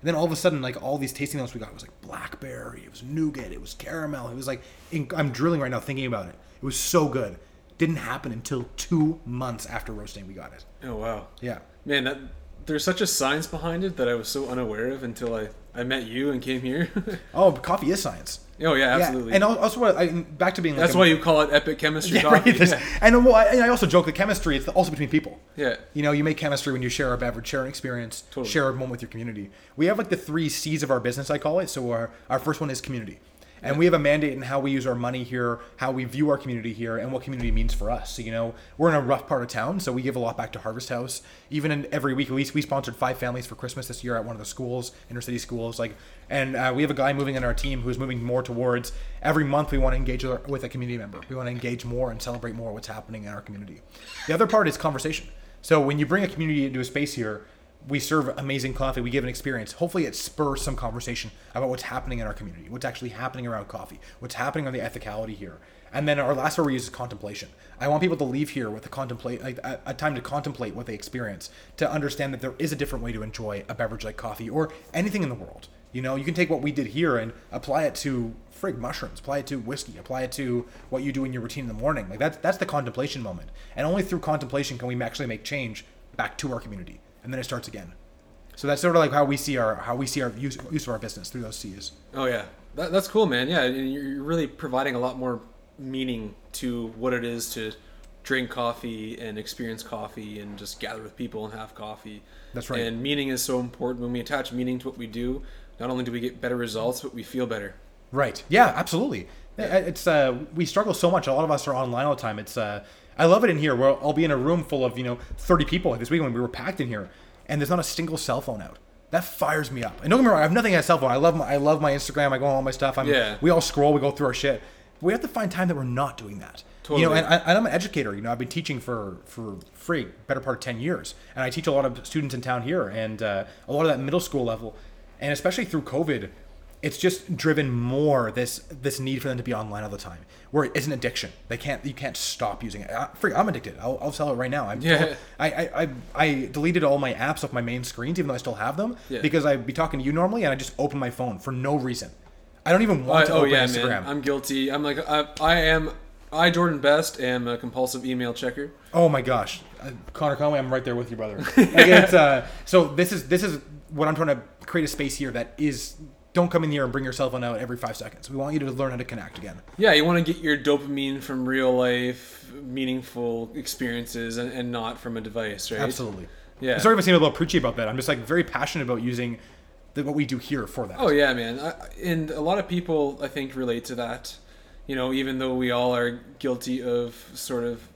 And then all of a sudden, like all these tasting notes we got it was like blackberry, it was nougat, it was caramel, it was like in, I'm drilling right now thinking about it. It was so good. Didn't happen until two months after roasting we got it. Oh wow. Yeah. Man, that there's such a science behind it that I was so unaware of until I I met you and came here. Oh, coffee is science. oh yeah, absolutely. Yeah. And also, what I, back to being like That's a- why you call it epic chemistry yeah, coffee. right, yeah. And, well, I, and I also joke that chemistry it's also between people. Yeah. You know, you make chemistry when you share a beverage, share an experience, Totally. share a moment with your community. We have like the three C's of our business, I call it. So our, our first one is community. And we have a mandate in how we use our money here, how we view our community here, and what community means for us. So, you know, we're in a rough part of town, so we give a lot back to Harvest House. Even in every week, we, we sponsored five families for Christmas this year at one of the schools, inner city schools. Like, and uh, we have a guy moving in our team who's moving more towards every month we want to engage with a community member. We want to engage more and celebrate more what's happening in our community. The other part is conversation. So when you bring a community into a space here, we serve amazing coffee. We give an experience. Hopefully, it spurs some conversation about what's happening in our community, what's actually happening around coffee, what's happening on the ethicality here. And then our last word we use is contemplation. I want people to leave here with a contemplate, like a, a time to contemplate what they experience, to understand that there is a different way to enjoy a beverage like coffee or anything in the world. You know, you can take what we did here and apply it to frig mushrooms, apply it to whiskey, apply it to what you do in your routine in the morning. Like that's that's the contemplation moment. And only through contemplation can we actually make change back to our community. And then it starts again. So that's sort of like how we see our how we see our use, use of our business through those C's. Oh yeah, that, that's cool, man. Yeah, and you're you're really providing a lot more meaning to what it is to drink coffee and experience coffee and just gather with people and have coffee. That's right. And meaning is so important. When we attach meaning to what we do, not only do we get better results, but we feel better. Right. Yeah, absolutely. It's uh, we struggle so much. A lot of us are online all the time. It's uh, I love it in here. Where I'll be in a room full of you know 30 people. Like this weekend we were packed in here, and there's not a single cell phone out. That fires me up. And don't get me wrong, I have nothing against cell phone. I love my I love my Instagram. I go on all my stuff. I'm, Yeah. We all scroll. We go through our shit. We have to find time that we're not doing that. Totally. You know, and, I, and I'm an educator. You know, I've been teaching for for free, better part of ten years, and I teach a lot of students in town here, and uh, a lot of that middle school level, and especially through COVID, it's just driven more this this need for them to be online all the time, where it's an addiction. They can't you can't stop using it. I, free, I'm addicted. I'll, I'll sell it right now. I'm Yeah. I, I, I I deleted all my apps off my main screens, even though I still have them, Yeah. because I'd be talking to you normally, and I just open my phone for no reason. I don't even I, want to oh open yeah, Instagram. man. I'm guilty. I'm like I, I am. I Jordan Best am a compulsive email checker. Oh my gosh, uh, Connor Conway, I'm right there with you, brother. Like, it's, uh, so this is this is what I'm trying to create a space here that is. Don't come in here and bring your cell phone out every five seconds. We want you to learn how to connect again. Yeah, you want to get your dopamine from real life, meaningful experiences, and, and not from a device, right? Absolutely. Yeah. Sorry if I seem a little preachy about that. I'm just like very passionate about using the, what we do here for that. Oh yeah, man. I, and a lot of people, I think, relate to that. You know, even though we all are guilty of sort of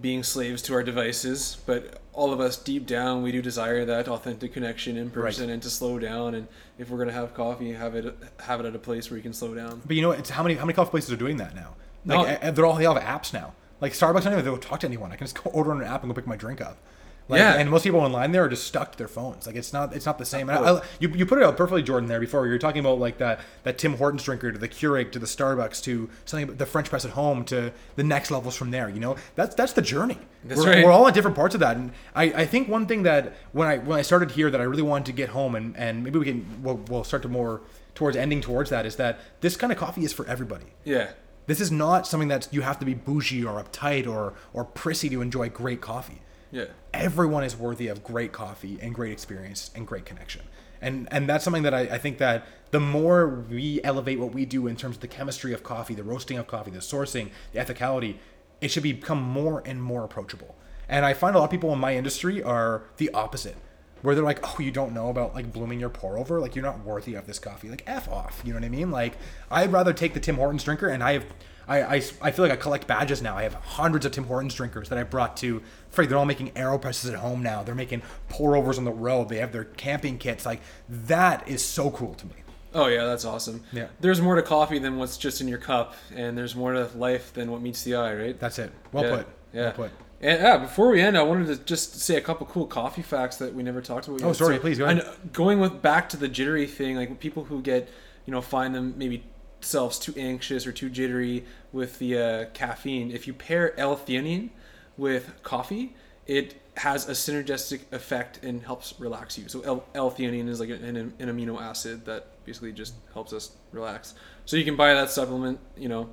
being slaves to our devices, but all of us deep down, we do desire that authentic connection in person and to slow down. And if we're gonna have coffee, have it have it at a place where you can slow down. But you know, it's how many how many coffee places are doing that now? No. Like uh, they're all they all have apps now. Like Starbucks, I don't even have to talk to anyone. I can just go order on an app and go pick my drink up. Like, Yeah. And most people online there are just stuck to their phones. Like it's not it's not the same. And I, I, you, you put it out perfectly, Jordan. There before you were talking about like that that Tim Hortons drinker to the Keurig to the Starbucks to something the French press at home to the next levels from there. You know that's that's the journey. That's we're, right. we're all at different parts of that. And I, I think one thing that when I when I started here that I really wanted to get home and and maybe we can we'll, we'll start to more towards ending towards that is that this kind of coffee is for everybody. Yeah. This is not something that you have to be bougie or uptight or or prissy to enjoy great coffee Yeah. everyone is worthy of great coffee and great experience and great connection and and that's something that I, I think that the more we elevate what we do in terms of the chemistry of coffee the roasting of coffee the sourcing the ethicality it should become more and more approachable and i find a lot of people in my industry are the opposite where they're like oh you don't know about like blooming your pour over like you're not worthy of this coffee like f off you know what i mean like i'd rather take the tim hortons drinker and i have I, I, I feel like I collect badges now. I have hundreds of Tim Hortons drinkers that I brought to. Freak, they're all making AeroPresses at home now. They're making pour overs on the road. They have their camping kits. Like that is so cool to me. Oh yeah, that's awesome. Yeah. There's more to coffee than what's just in your cup, and there's more to life than what meets the eye, right? That's it. Well yeah. put. Yeah. Well put. And yeah, before we end, I wanted to just say a couple cool coffee facts that we never talked about. Oh, yet. sorry, please, go ahead. And going with back to the jittery thing, like people who get, you know, find them maybe themselves too anxious or too jittery with the uh, caffeine. If you pair L-theanine with coffee, it has a synergistic effect and helps relax you. So L-theanine is like an, an, an amino acid that basically just helps us relax. So you can buy that supplement, you know,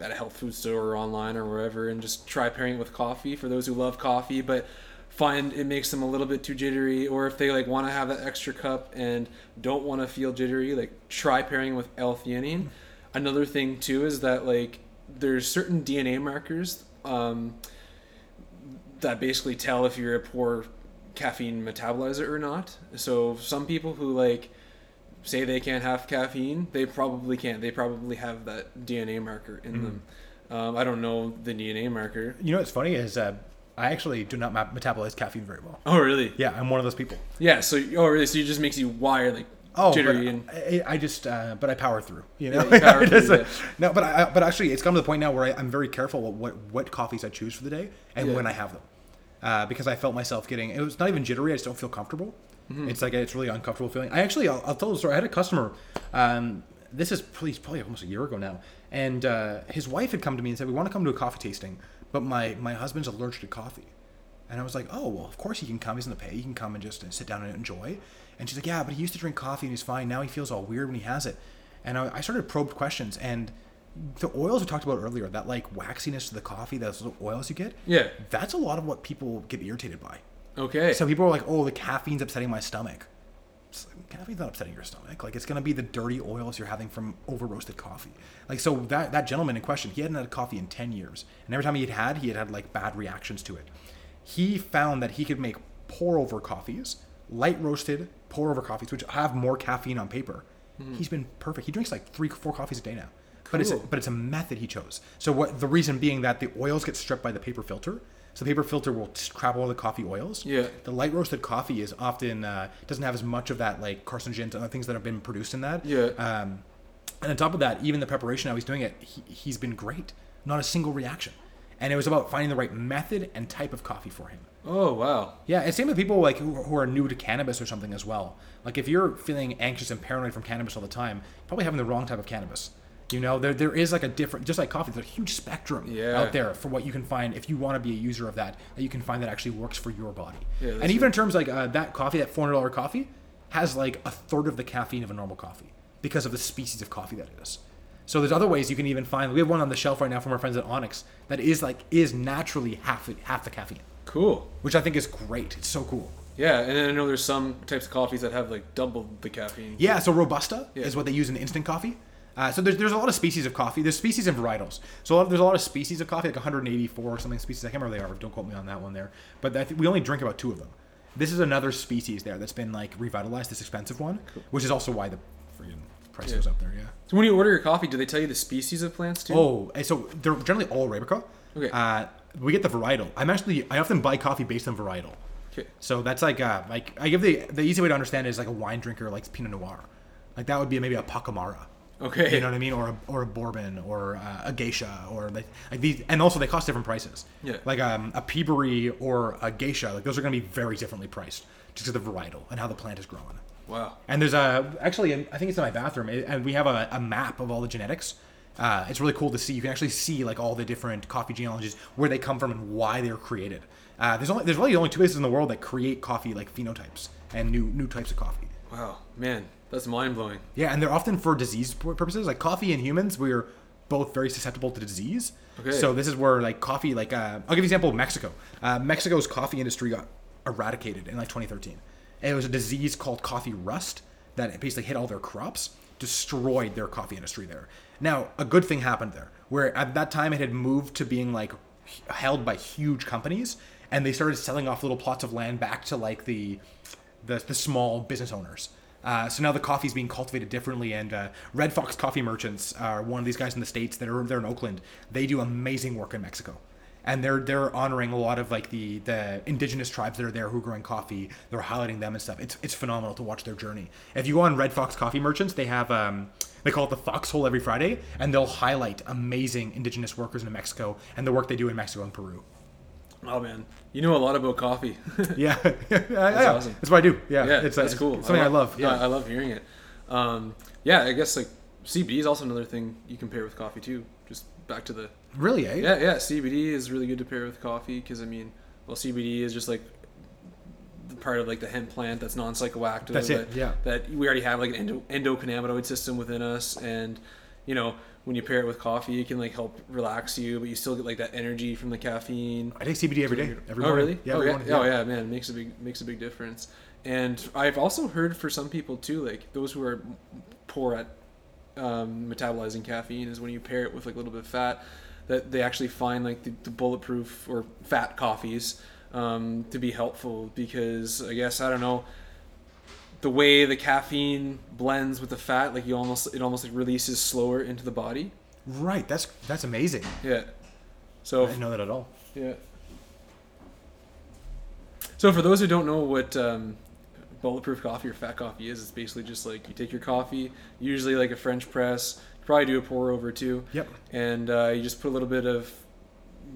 at a health food store or online or wherever and just try pairing it with coffee for those who love coffee but find it makes them a little bit too jittery or if they like want to have that extra cup and don't want to feel jittery like try pairing with l-theanine another thing too is that like there's certain dna markers um, that basically tell if you're a poor caffeine metabolizer or not so some people who like say they can't have caffeine, they probably can't. They probably have that DNA marker in them. Um, I don't know the DNA marker. You know what's funny is uh, I actually do not metabolize caffeine very well. Oh, really? Yeah, I'm one of those people. Yeah. So, oh, really? So it just makes you wired like Oh, jittery and I, I just, uh, but I power through. You know, Yeah, you through, uh, no, but I, but actually, it's come to the point now where I, I'm very careful what, what what coffees I choose for the day and Yeah. when I have them, uh, because I felt myself getting. It was not even jittery. I just don't feel comfortable. Mm-hmm. It's like a, it's really uncomfortable feeling. I actually, I'll, I'll tell the story. I had a customer. Um, this is probably probably almost a year ago now, and uh, his wife had come to me and said, "We want to come to a coffee tasting, but my my husband's allergic to coffee." And I was like, oh, well, of course he can come. He's in the pay. He can come and just uh, sit down and enjoy. And she's like, yeah, but he used to drink coffee and he's fine. Now he feels all weird when he has it. And I, I started probed questions. And the oils we talked about earlier, that like waxiness to the coffee, those little oils you get, yeah. that's a lot of what people get irritated by. Okay. So people are like, oh, the caffeine's upsetting my stomach. Like, caffeine's not upsetting your stomach. Like it's gonna be the dirty oils you're having from over roasted coffee. Like so that that gentleman in question, he hadn't had coffee in ten years, and every time he had had, he had had like bad reactions to it. He found that he could make pour over coffees, light roasted pour over coffees, which have more caffeine on paper. Hmm. He's been perfect. He drinks like three, four coffees a day now. But it's a, but it's a method he chose. So what the reason being that the oils get stripped by the paper filter. So the paper filter will trap all the coffee oils. Yeah. The light roasted coffee is often uh, doesn't have as much of that like carcinogens and other things that have been produced in that. Yeah. Um, and on top of that, even the preparation how he's doing it, he, he's been great. Not a single reaction. And it was about finding the right method and type of coffee for him. oh wow. Yeah, and same with people like who, who are new to cannabis or something as well. Like if you're feeling anxious and paranoid from cannabis all the time, probably having the wrong type of cannabis. You know, there there is like a different, just like coffee, there's a huge spectrum Yeah. out there for what you can find if you want to be a user of that. That you can find that actually works for your body. Yeah, and even in terms like uh, that coffee, that four hundred dollar coffee, has like a third of the caffeine of a normal coffee because of the species of coffee that it is. So there's other ways you can even find. We have one on the shelf right now from our friends at Onyx that is like is naturally half half the caffeine, Cool. which I think is great. It's so cool. Yeah, and then I know there's some types of coffees that have like double the caffeine. Yeah, so Robusta Yeah. is what they use in instant coffee. Uh, so there's, there's a lot of species of coffee. There's species and varietals. So a lot, there's a lot of species of coffee, like 184 or something species. I can't remember they are. Don't quote me on that one there. But I think we only drink about two of them. This is another species there that's been like revitalized. This expensive one, which is also why the friggin' price Yeah. goes up there. Yeah. So when you order your coffee, do they tell you the species of plants too? Oh, and so they're generally all arabica. Okay. Uh, we get the varietal. I'm actually I often buy coffee based on varietal. Okay. So that's like uh, like I give the the easy way to understand it is like a wine drinker likes Pinot Noir, like that would be maybe a Pacamara. Okay. You know what I mean? Or a, or a bourbon or uh, a geisha or like, like these, and also they cost different prices. Yeah. Like um, a peaberry or a geisha, like those are going to be very differently priced just because of the varietal and how the plant is growing. Wow. And there's a actually, I think it's in my bathroom, and we have a, a map of all the genetics. Uh, it's really cool to see. You can actually see like all the different coffee genealogies, where they come from, and why they're created. Uh, there's only there's really only two places in the world that create coffee like phenotypes and new new types of coffee. Wow. Man, that's mind blowing. Yeah, and they're often for disease purposes. Like coffee in humans, we're both very susceptible to disease. Okay. So this is where like coffee, like uh, I'll give you an example of Mexico. Uh, Mexico's coffee industry got eradicated in like 2013. And it was a disease called coffee rust that basically hit all their crops, destroyed their coffee industry there. Now, a good thing happened there, where at that time it had moved to being like held by huge companies, and they started selling off little plots of land back to like the the, the small business owners. Uh, so now the coffee is being cultivated differently, and uh, Red Fox Coffee Merchants are one of these guys in the states that are they're in Oakland. They do amazing work in Mexico, and they're they're honoring a lot of like the the indigenous tribes that are there who are growing coffee. They're highlighting them and stuff. It's it's phenomenal to watch their journey. If you go on Red Fox Coffee Merchants, they have um, they call it the Foxhole every Friday, and they'll highlight amazing indigenous workers in Mexico and the work they do in Mexico and Peru. Oh man, you know a lot about coffee. Yeah, that's yeah. awesome. That's what I do. Yeah, yeah, it's, that's it's cool. Something I love. Yeah, Yeah, I love hearing it. Um, yeah, I guess like CBD is also another thing you can pair with coffee too. Just back to the really, eh? yeah, yeah. CBD is really good to pair with coffee because I mean, well, CBD is just like the part of like the hemp plant that's non-psychoactive. That's it, That, yeah. That we already have like an endo, endocannabinoid system within us, and you know when you pair it with coffee, it can like help relax you, but you still get like that energy from the caffeine. I take CBD every day. Every oh morning. really? Yeah. oh yeah. morning, Oh yeah, man, it makes a big makes a big difference. And I've also heard for some people too, like those who are poor at um, metabolizing caffeine, is when you pair it with like a little bit of fat, that they actually find like the, the bulletproof or fat coffees um, to be helpful because I guess I don't know the way the caffeine blends with the fat, like you almost it almost like releases slower into the body. Right. That's that's amazing. Yeah. So I didn't know that at all. Yeah. So for those who don't know what um, bulletproof coffee or fat coffee is, it's basically just like you take your coffee, usually like a French press, probably do a pour over too, Yep. and uh, you just put a little bit of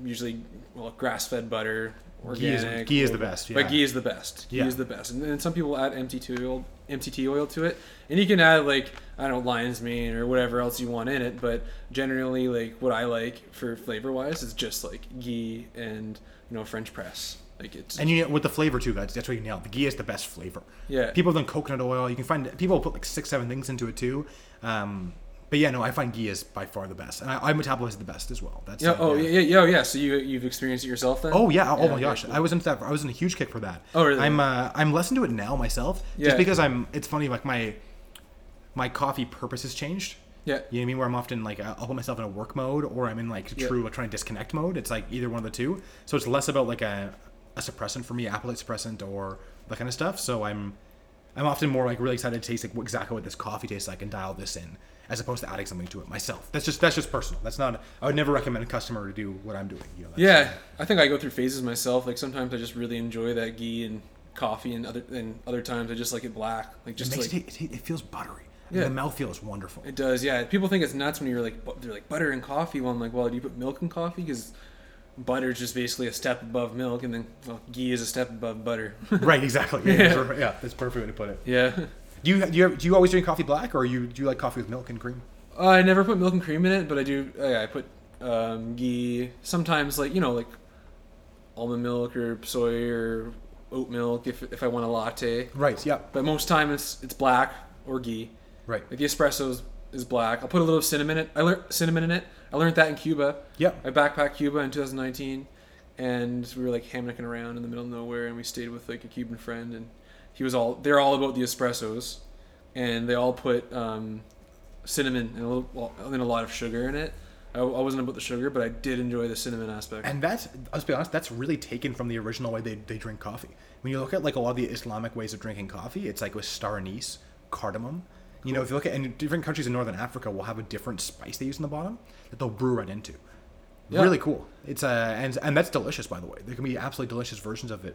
usually well grass-fed butter, Ghee is- ghee is the best, But ghee is the best. Ghee Yeah. is the best, and then some people add MTT oil, MCT oil to it, and you can add like I don't know lion's mane or whatever else you want in it. But generally, like what I like for flavor-wise is just like ghee and you know French press. Like it's And you know, with the flavor too, guys, that's what you nailed. The ghee is the best flavor. Yeah. People have done coconut oil. You can find people put like six, seven things into it too. Um, but yeah, no, I find ghee is by far the best, and I, I metabolize the best as well. That's yeah. uh, Oh yeah. yeah. Oh yeah. So you you've experienced it yourself then? Oh yeah! Oh Yeah, my gosh! cool. I was into that. I was in a huge kick for that. Oh, really? I'm uh, I'm less into it now myself, Yeah. just because I'm. It's funny, like my my coffee purpose has changed. Yeah. You know what I mean? Where I'm often like I'll put myself in a work mode, or I'm in like Yeah. true like trying to disconnect mode. It's like either one of the two. So it's less about like a a suppressant for me, appetite suppressant, or that kind of stuff. So I'm I'm often more like really excited to taste like exactly what this coffee tastes like and dial this in, as opposed to adding something to it myself. That's just that's just personal. That's not. I would never recommend a customer to do what I'm doing. You know, Yeah, I think I go through phases myself. Like sometimes I just really enjoy that ghee and coffee, and other and other times I just like it black. Like It just makes like it, it, it feels buttery. Yeah. The mouth feels wonderful. it does. Yeah, people think it's nuts when you're like, they're like butter and coffee. Well, I'm like, well, do you put milk in coffee? Because butter is just basically a step above milk, and then well, ghee is a step above butter. right, exactly. Yeah, Yeah. yeah. yeah, that's perfect way to put it. yeah. Do you do you, do you always drink coffee black, or you do you like coffee with milk and cream? Uh, I never put milk and cream in it, but I do. Uh, yeah, I put um, ghee. Sometimes, like you know, like almond milk or soy or oat milk if, if I want a latte. Right. Yeah. But most time it's it's black or ghee. Right. Like the espresso is, black. I'll put a little cinnamon in it. I learned cinnamon in it. I learned that in Cuba. Yeah. I backpacked Cuba in 2019, and we were like hammocking around in the middle of nowhere, and we stayed with like a Cuban friend, and he was all they're all about the espressos, and they all put um, cinnamon and a little and a lot of sugar in it. I, I wasn't about the sugar, but I did enjoy the cinnamon aspect. And that's let's be honest, that's really taken from the original way they, they drink coffee. When you look at like a lot of the Islamic ways of drinking coffee, it's like with star anise, cardamom. You know, if you look at and different countries in northern Africa will have a different spice they use in the bottom that they'll brew right into. Yeah. Really cool. It's uh and and that's delicious by the way. There can be absolutely delicious versions of it.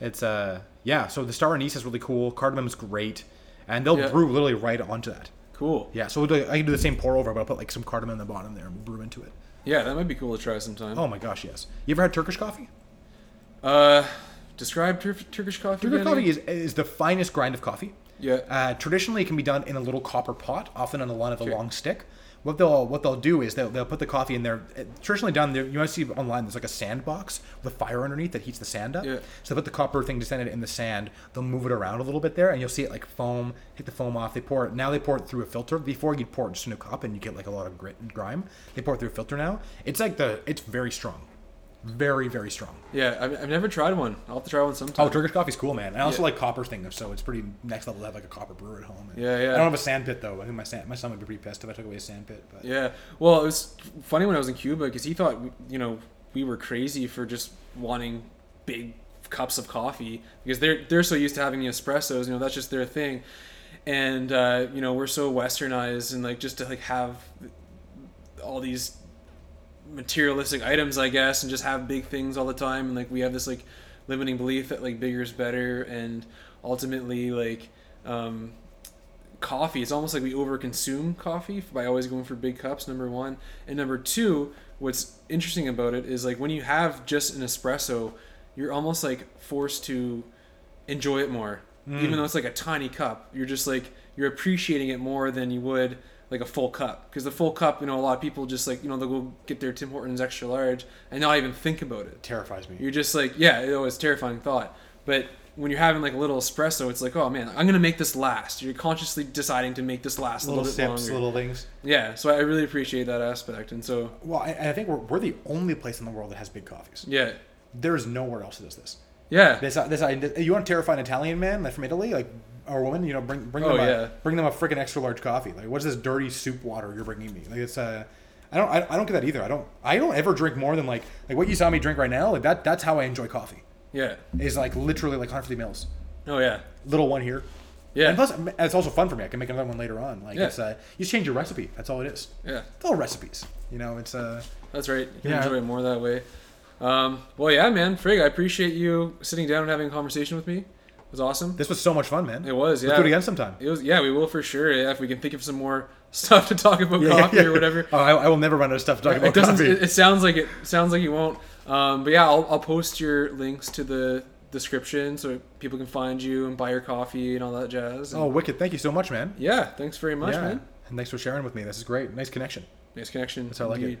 It's uh yeah, so the star anise is really cool. Cardamom is great. And they'll Yeah. brew literally right onto that. Cool. Yeah, so we'll do, I can do the same pour over, but I'll put like some cardamom in the bottom there and brew into it. Yeah, that might be cool to try sometime. Oh my gosh, yes. You ever had Turkish coffee? Uh, describe Tur- Turkish coffee. Turkish coffee is, is the finest grind of coffee. Yeah. Uh, traditionally, it can be done in a little copper pot, often on the line of a Okay. long stick. What they'll what they'll do is they'll, they'll put the coffee in there. Traditionally done, you might see online. There's like a sand box with fire underneath that heats the sand up. Yeah. So they put the copper thing descended in the sand. They'll move it around a little bit there, and you'll see it like foam. Hit the foam off. They pour it now. They pour it through a filter. Before you'd pour it just in a cup, and you get like a lot of grit and grime. They pour it through a filter now. It's like the it's very strong, very very strong. Yeah, I've, I've never tried one. I'll have to try one sometime. Oh, Turkish coffee's cool, man. I also Yeah. like copper things, so it's pretty next level to have like a copper brewer at home. Yeah, yeah. I don't have a sand pit though. I think my sand, my son would be pretty pissed if I took away a sand pit. But Yeah. Well, it was funny when I was in Cuba because he thought you know we were crazy for just wanting big cups of coffee because they're they're so used to having the espressos. You know, that's just their thing. And uh, you know, we're so westernized and like just to like have all these materialistic items, I guess, and just have big things all the time. And like we have this like limiting belief that like bigger is better, and ultimately like um, coffee. It's almost like we overconsume coffee by always going for big cups. Number one, and number two, what's interesting about it is like when you have just an espresso, you're almost like forced to enjoy it more, even though it's like a tiny cup. You're just like you're appreciating it more than you would like a full cup because the full cup, you know, a lot of people just like you know they'll go get their Tim Hortons extra large and not even think about it. terrifies me. You're just like, yeah, it was a terrifying thought. But when you're having like a little espresso, it's like, oh man, I'm gonna make this last. You're consciously deciding to make this last a little little, bit sips, longer. little things. Yeah, so I really appreciate that aspect, and so Well, I, I think we're, we're the only place in the world that has big coffees. yeah, There's nowhere else that does this. yeah, This, this, you want to terrify an Italian man like from Italy, like or woman, you know, bring bring Oh, them a, yeah. bring them a freaking extra large coffee. Like, what's this dirty soup water you're bringing me? Like, it's a I don't I, I don't get that either. I don't I don't ever drink more than like like what you saw me drink right now. Like that that's how I enjoy coffee. yeah. Is like literally like 150 mils. Oh yeah, Little one here. yeah, And plus, it's also fun for me. I can make another one later on. Like Yeah. it's uh, you just change your recipe. That's all it is. yeah. It's all recipes. You know, it's uh, That's right. You can Yeah. enjoy it more that way. Um, well, yeah, man, Frig, I appreciate you sitting down and having a conversation with me. It was awesome. this was so much fun, man. It was, yeah. Let's do it again sometime. It was, yeah, we will for sure. Yeah, if we can think of some more stuff to talk about Yeah, coffee yeah. or whatever. Oh, I, I will never run out of stuff to talk about it coffee. It, it sounds like it sounds like you won't. Um, but yeah, I'll, I'll post your links to the description so people can find you and buy your coffee and all that jazz. And oh, wicked! Thank you so much, man. yeah, thanks very much, man. and thanks for sharing with me. This is great. Nice connection. Nice connection. That's how I like it.